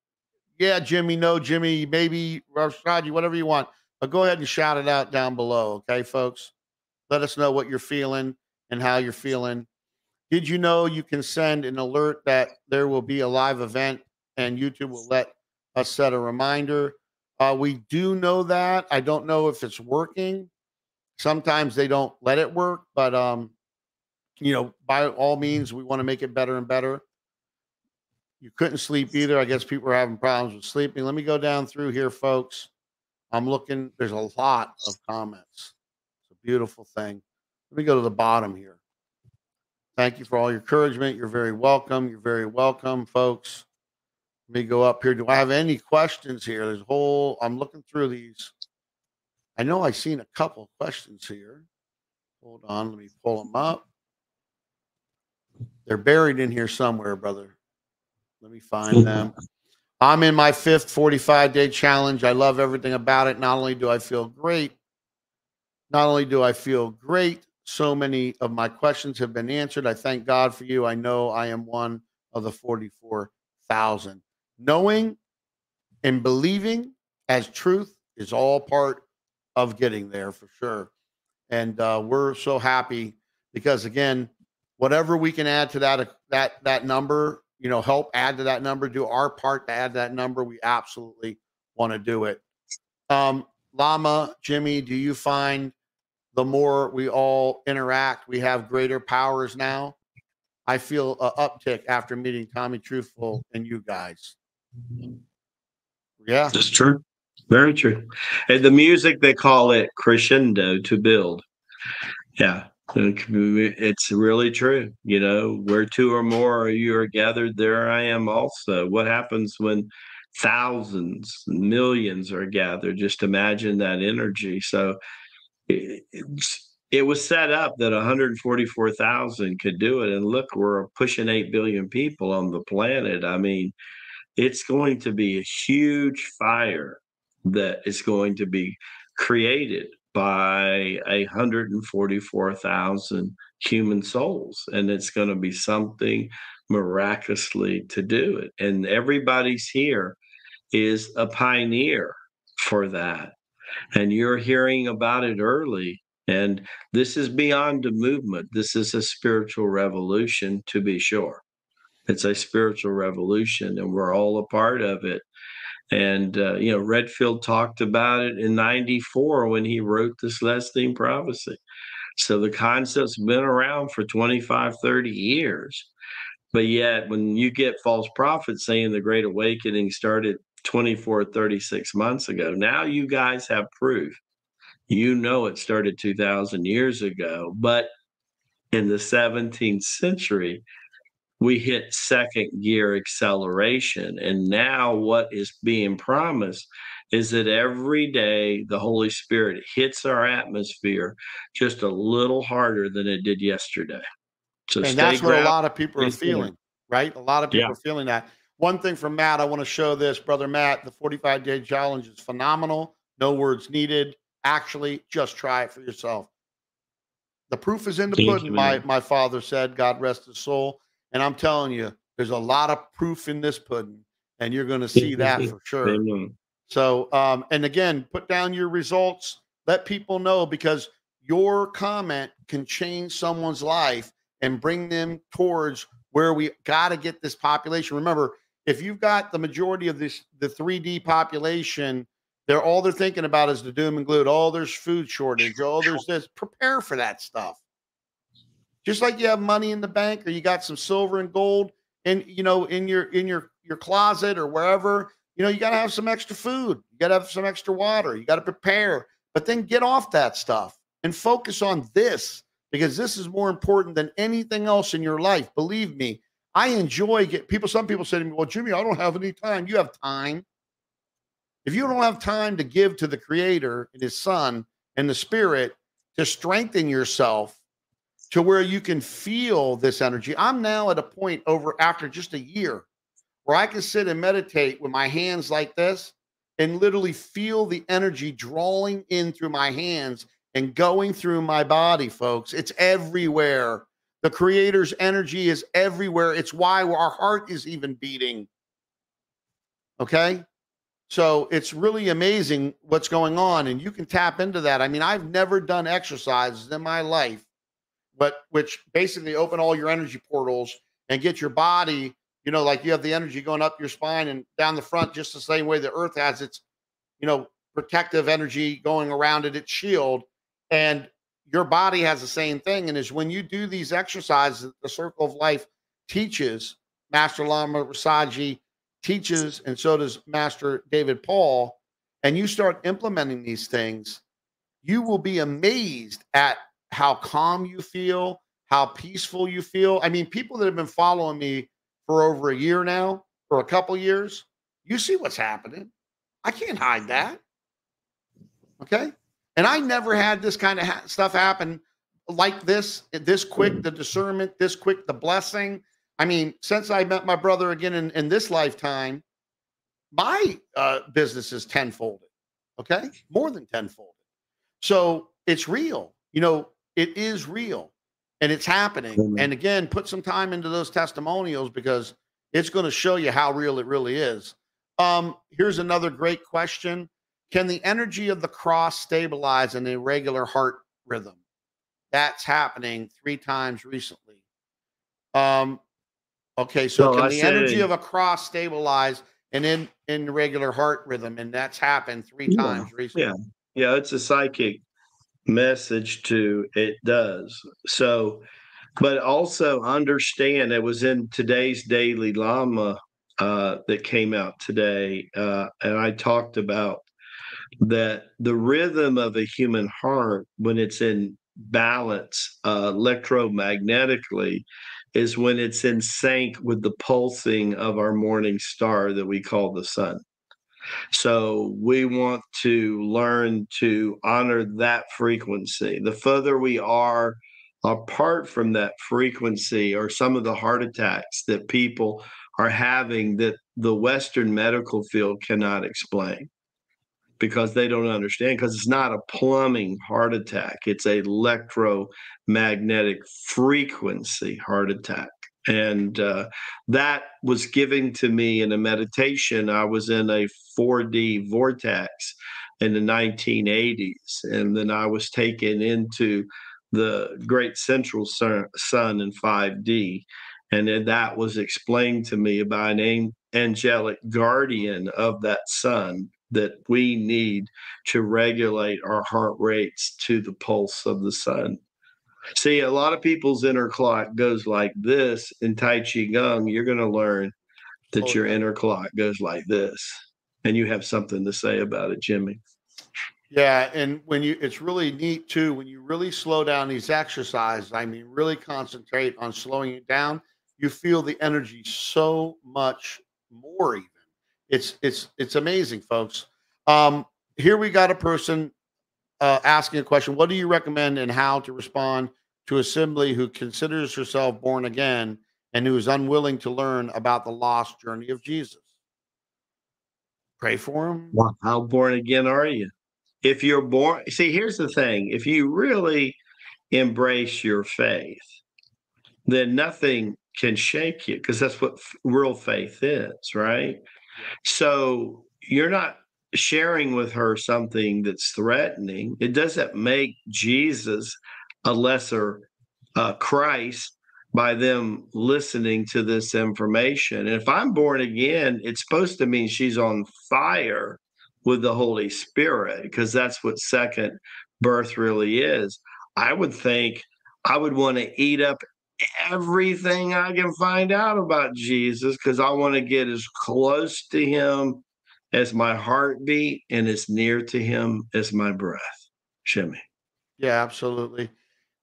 S1: yeah, Jimmie, no, Jimmie, maybe, Rasaji, whatever you want. But go ahead and shout it out down below, okay, folks? Let us know what you're feeling and how you're feeling. Did you know you can send an alert that there will be a live event and YouTube will let us set a reminder? Uh, we do know that. I don't know if it's working. Sometimes they don't let it work, but um, you know, by all means, we want to make it better and better. You couldn't sleep either. I guess people are having problems with sleeping. Let me go down through here, folks. I'm looking. There's a lot of comments. It's a beautiful thing. Let me go to the bottom here. Thank you for all your encouragement. You're very welcome. You're very welcome, folks. Let me go up here. Do I have any questions here? There's a whole, I'm looking through these. I know I've seen a couple questions here. Hold on. Let me pull them up. They're buried in here somewhere, brother. Let me find them. I'm in my fifth 45 day challenge. I love everything about it. Not only do I feel great, not only do I feel great, so many of my questions have been answered. I thank God for you. I know I am one of the 44,000. Knowing and believing as truth is all part of getting there for sure. And uh, we're so happy because again, whatever we can add to that that that number, you know, help add to that number, do our part to add that number. We absolutely want to do it. Um, Lama, Jimmie, do you find the more we all interact, we have greater powers now. I feel a uptick after meeting Tommy Truthful and you guys. Yeah,
S2: that's true. Very true. And the music they call it crescendo to build. Yeah, it's really true. You know, where two or more you are gathered, there I am also. What happens when thousands, millions are gathered? Just imagine that energy. So it was set up that 144,000 could do it. And look, we're pushing 8 billion people on the planet. I mean, it's going to be a huge fire that is going to be created by 144,000 human souls. And it's going to be something miraculously to do it. And everybody's here is a pioneer for that and you're hearing about it early. And this is beyond a movement. This is a spiritual revolution, to be sure. It's a spiritual revolution, and we're all a part of it. And, uh, you know, Redfield talked about it in 94 when he wrote the Celestine Prophecy. So the concept's been around for 25, 30 years. But yet, when you get false prophets saying the Great Awakening started 24, 36 months ago. Now you guys have proof. You know it started 2,000 years ago, but in the 17th century, we hit second gear acceleration. And now, what is being promised is that every day the Holy Spirit hits our atmosphere just a little harder than it did yesterday.
S1: So and that's what a lot of people are feeling, right? A lot of people yeah. are feeling that. One thing from Matt, I want to show this, brother Matt. The 45 day challenge is phenomenal. No words needed. Actually, just try it for yourself. The proof is in the Thank pudding, you, my, my father said, God rest his soul. And I'm telling you, there's a lot of proof in this pudding, and you're going to see that for sure. So, um, and again, put down your results. Let people know because your comment can change someone's life and bring them towards where we got to get this population. Remember, if you've got the majority of this the 3D population They're all they're thinking about is the doom and gloom. Oh, there's food shortage. Oh, there's this. Prepare for that stuff. Just like you have money in the bank or you got some silver and gold and you know in your in your your closet or wherever, you know, you got to have some extra food. You got to have some extra water. You got to prepare. But then get off that stuff and focus on this because this is more important than anything else in your life. Believe me, I enjoy get people. Some people say to me, "Well, Jimmie, I don't have any time." You have time. If you don't have time to give to the Creator and His Son and the Spirit to strengthen yourself to where you can feel this energy, I'm now at a point over after just a year where I can sit and meditate with my hands like this and literally feel the energy drawing in through my hands and going through my body, folks. It's everywhere. The creator's energy is everywhere. It's why our heart is even beating. Okay. So it's really amazing what's going on, and you can tap into that. I mean, I've never done exercises in my life, but which basically open all your energy portals and get your body, you know, like you have the energy going up your spine and down the front, just the same way the earth has its, you know, protective energy going around it, its shield. And your body has the same thing. And is when you do these exercises, the circle of life teaches Master Lama Rasaji teaches, and so does Master David Paul, and you start implementing these things, you will be amazed at how calm you feel, how peaceful you feel. I mean, people that have been following me for over a year now, for a couple years, you see what's happening. I can't hide that. Okay. And I never had this kind of ha- stuff happen like this, this quick, the discernment, this quick, the blessing. I mean, since I met my brother again in, in this lifetime, my uh, business is tenfolded. Okay, more than tenfolded. So it's real. You know, it is real, and it's happening. Amen. And again, put some time into those testimonials because it's going to show you how real it really is. Um, here's another great question: Can the energy of the cross stabilize an irregular heart rhythm? That's happening three times recently. Um, Okay, so, can I the energy of a cross stabilize an in, in regular heart rhythm? And that's happened three
S2: yeah,
S1: times recently.
S2: Yeah, yeah, it's a psychic message to it does. So, but also understand it was in today's Daily Lama uh, that came out today, uh, and I talked about that the rhythm of a human heart when it's in balance uh, electromagnetically is when it's in sync with the pulsing of our morning star that we call the sun. So we want to learn to honor that frequency. The further we are apart from that frequency, or some of the heart attacks that people are having that the Western medical field cannot explain because they don't understand because it's not a plumbing heart attack it's electromagnetic frequency heart attack and uh, that was given to me in a meditation i was in a 4d vortex in the 1980s and then i was taken into the great central sun, in 5d and then that was explained to me by an angelic guardian of that sun that we need to regulate our heart rates to the pulse of the sun. See, a lot of people's inner clock goes like this in Tai Chi Gong. You're going to learn that oh, your yeah. inner clock goes like this. And you have something to say about it, Jimmie.
S1: Yeah, and when you it's really neat too when you really slow down these exercises, I mean really concentrate on slowing it down, you feel the energy so much more even. It's it's it's amazing, folks. Um, here we got a person uh, asking a question. What do you recommend and how to respond to a assembly who considers herself born again and who is unwilling to learn about the lost journey of Jesus? Pray for him.
S2: Well, how born again are you? If you're born, see, here's the thing: if you really embrace your faith, then nothing can shake you because that's what real faith is, right? So you're not sharing with her something that's threatening. It doesn't make Jesus a lesser uh, Christ by them listening to this information. And if I'm born again, it's supposed to mean she's on fire with the Holy Spirit, because that's what second birth really is. I would think I would want to eat up everything I can find out about Jesus because I want to get as close to him as my heartbeat and as near to him as my breath. Jimmie.
S1: Yeah, absolutely.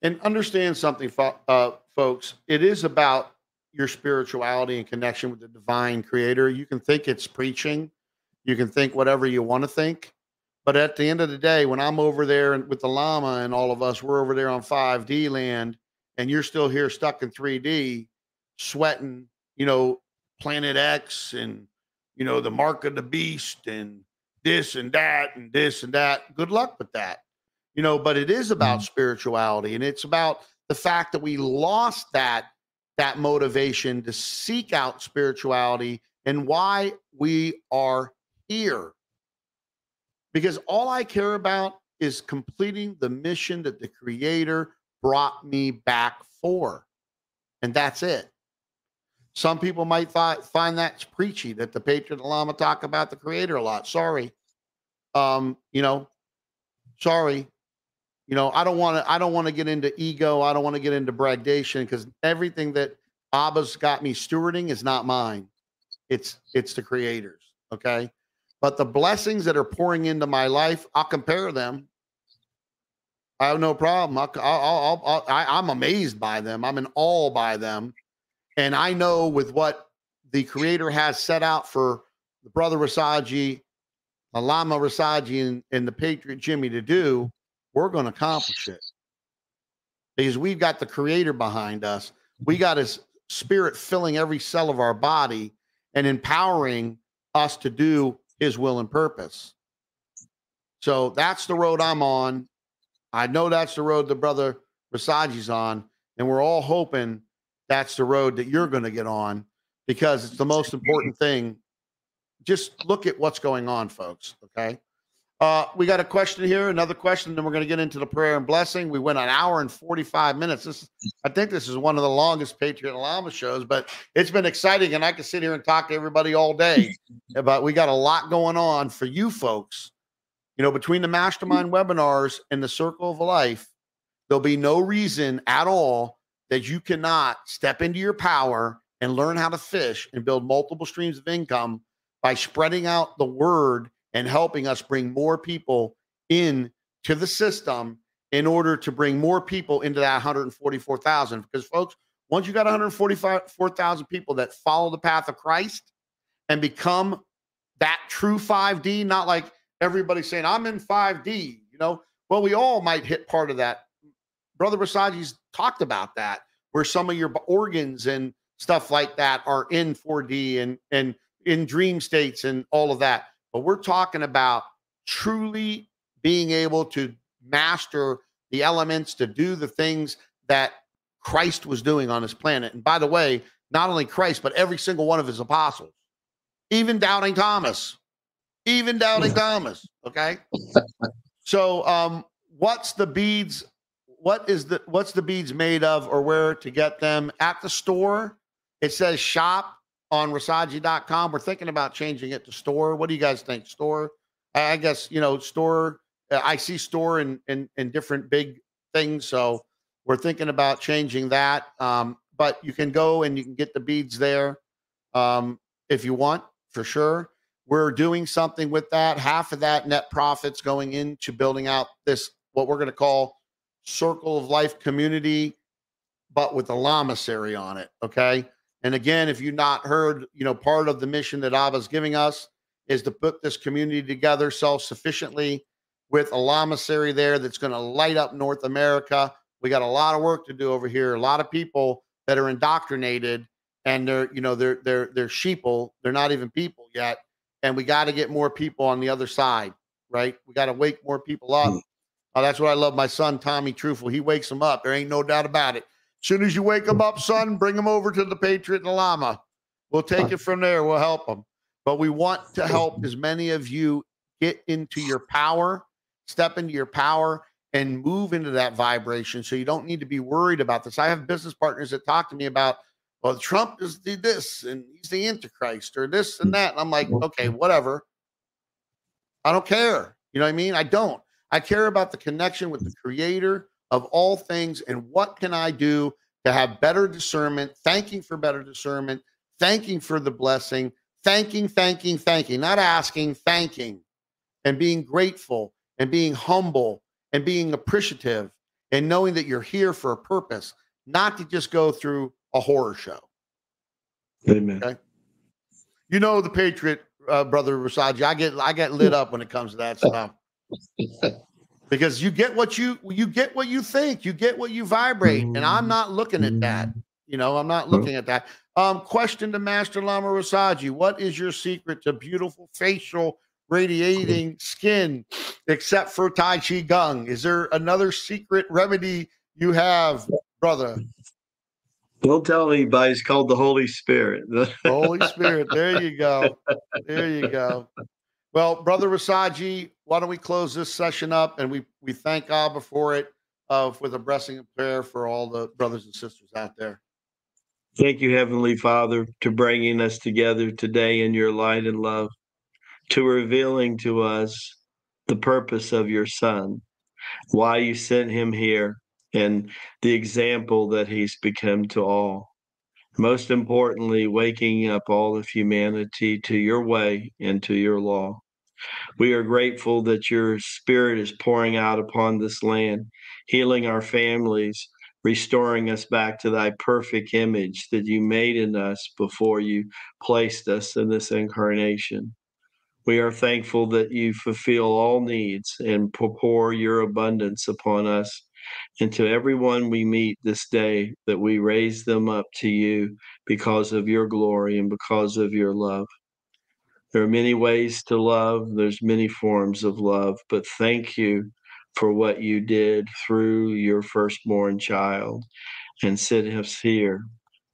S1: And understand something, uh, folks. It is about your spirituality and connection with the divine creator. You can think it's preaching, you can think whatever you want to think. But at the end of the day, when I'm over there with the Lama and all of us, we're over there on 5D land, and you're still here stuck in 3D, sweating, you know, Planet X and, you know, the mark of the beast and this and that and this and that. Good luck with that. You know, but it is about mm-hmm. spirituality and it's about the fact that we lost that that motivation to seek out spirituality and why we are here. Because all I care about is completing the mission that the creator brought me back for. And that's it. Some people might find that preachy that the Patriot Lama talk about the creator a lot. Sorry. Um, you know, sorry. You know, I don't want to I don't want to get into ego. I don't want to get into bragdation because everything that Abba's got me stewarding is not mine. It's it's the creators. Okay. But the blessings that are pouring into my life, I'll compare them. I have no problem. I'll, I'll, I'll, I, am amazed by them. I'm in awe by them. And I know with what the creator has set out for the brother Rasaji, Alama Rasaji, and, and the Patriot Jimmie to do, we're going to accomplish it. Because we've got the creator behind us. We got his spirit filling every cell of our body and empowering us to do his will and purpose. So that's the road I'm on. I know that's the road the brother Rasaji's on, and we're all hoping that's the road that you're going to get on because it's the most important thing. Just look at what's going on, folks. Okay. Uh, we got a question here, another question, then we're going to get into the prayer and blessing. We went an hour and 45 minutes. This, I think this is one of the longest Patriot Lama shows, but it's been exciting, and I can sit here and talk to everybody all day. but we got a lot going on for you folks. You know, between the mastermind webinars and the circle of life, there'll be no reason at all that you cannot step into your power and learn how to fish and build multiple streams of income by spreading out the word and helping us bring more people in to the system in order to bring more people into that 144,000. Because, folks, once you got 144,000 people that follow the path of Christ and become that true 5D, not like everybody saying, I'm in 5D, you know, well, we all might hit part of that. Brother Rasaji's talked about that, where some of your organs and stuff like that are in 4D and, and in dream states and all of that but we're talking about truly being able to master the elements to do the things that Christ was doing on this planet. And by the way, not only Christ, but every single one of his apostles, even doubting Thomas, even doubting Thomas. Okay. So, um, what's the beads? What is the what's the beads made of, or where to get them at the store? It says shop on Rasaji.com. We're thinking about changing it to store. What do you guys think? Store? I guess, you know, store. I see store in, in, in different big things. So we're thinking about changing that. Um, but you can go and you can get the beads there um, if you want, for sure. We're doing something with that. Half of that net profits going into building out this, what we're going to call Circle of Life community, but with the Lamasery on it. Okay. And again, if you've not heard, you know, part of the mission that Abba's giving us is to put this community together self sufficiently with a lamasery there that's going to light up North America. We got a lot of work to do over here. A lot of people that are indoctrinated and they're, you know, they're they're they're sheeple. They're not even people yet. And we got to get more people on the other side, right? We got to wake more people up. Mm. Oh, that's what I love. My son Tommy Truthful, he wakes him up. There ain't no doubt about it. As soon as you wake him up, son, bring him over to the Patriot and the Lama. We'll take it from there. We'll help him. But we want to help as many of you get into your power, step into your power, and move into that vibration. So you don't need to be worried about this. I have business partners that talk to me about, well, Trump is the this and he's the Antichrist or this and that. And I'm like, okay, whatever. I don't care. You know what I mean? I don't. I care about the connection with the creator of all things and what can I do to have better discernment, thanking for better discernment, thanking for the blessing, thanking, thanking, thanking, not asking, thanking, and being grateful and being humble and being appreciative and knowing that you're here for a purpose, not to just go through a horror show.
S2: Amen. Okay?
S1: You know the Patriot, uh, brother Rasaji. I get I get lit up when it comes to that stuff. Because you get what you you get what you think you get what you vibrate and i'm not looking at that. You know i'm not looking at that. Um question to master lama Rasaji what is your secret to beautiful facial radiating skin except for tai chi gong is there another secret remedy you have brother?
S2: Don't tell anybody. It's called the holy spirit.
S1: The holy spirit. There you go. There you go well, Brother Rasaji, why don't we close this session up and we, we thank Abba for it uh, with a blessing and prayer for all the brothers and sisters out there.
S2: Thank you, Heavenly Father, to bringing us together today in your light and love, to revealing to us the purpose of your Son, why you sent him here, and the example that he's become to all. Most importantly, waking up all of humanity to your way and to your law. We are grateful that your spirit is pouring out upon this land, healing our families, restoring us back to thy perfect image that you made in us before you placed us in this incarnation. We are thankful that you fulfill all needs and pour your abundance upon us and to everyone we meet this day, that we raise them up to you because of your glory and because of your love. There are many ways to love, there's many forms of love, but thank you for what you did through your firstborn child and set us here.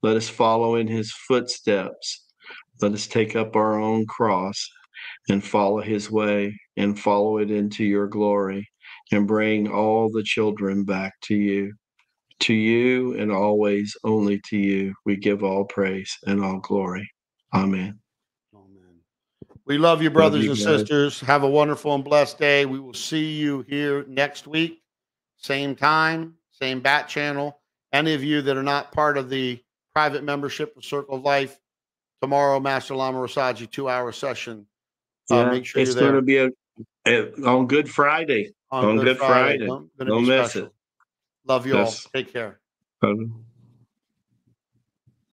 S2: Let us follow in his footsteps. Let us take up our own cross and follow his way and follow it into your glory and bring all the children back to you. To you and always only to you, we give all praise and all glory. Amen.
S1: We love you, brothers love you and sisters. Have a wonderful and blessed day. We will see you here next week, same time, same bat channel. Any of you that are not part of the private membership of Circle of Life, tomorrow, Master Lama Rasaji, two hour session.
S2: Uh, yeah, make sure it's going to be a, a, on Good Friday on, on Good, Good, Friday. Friday. Don't, Don't miss it.
S1: Love you yes. all. Take care.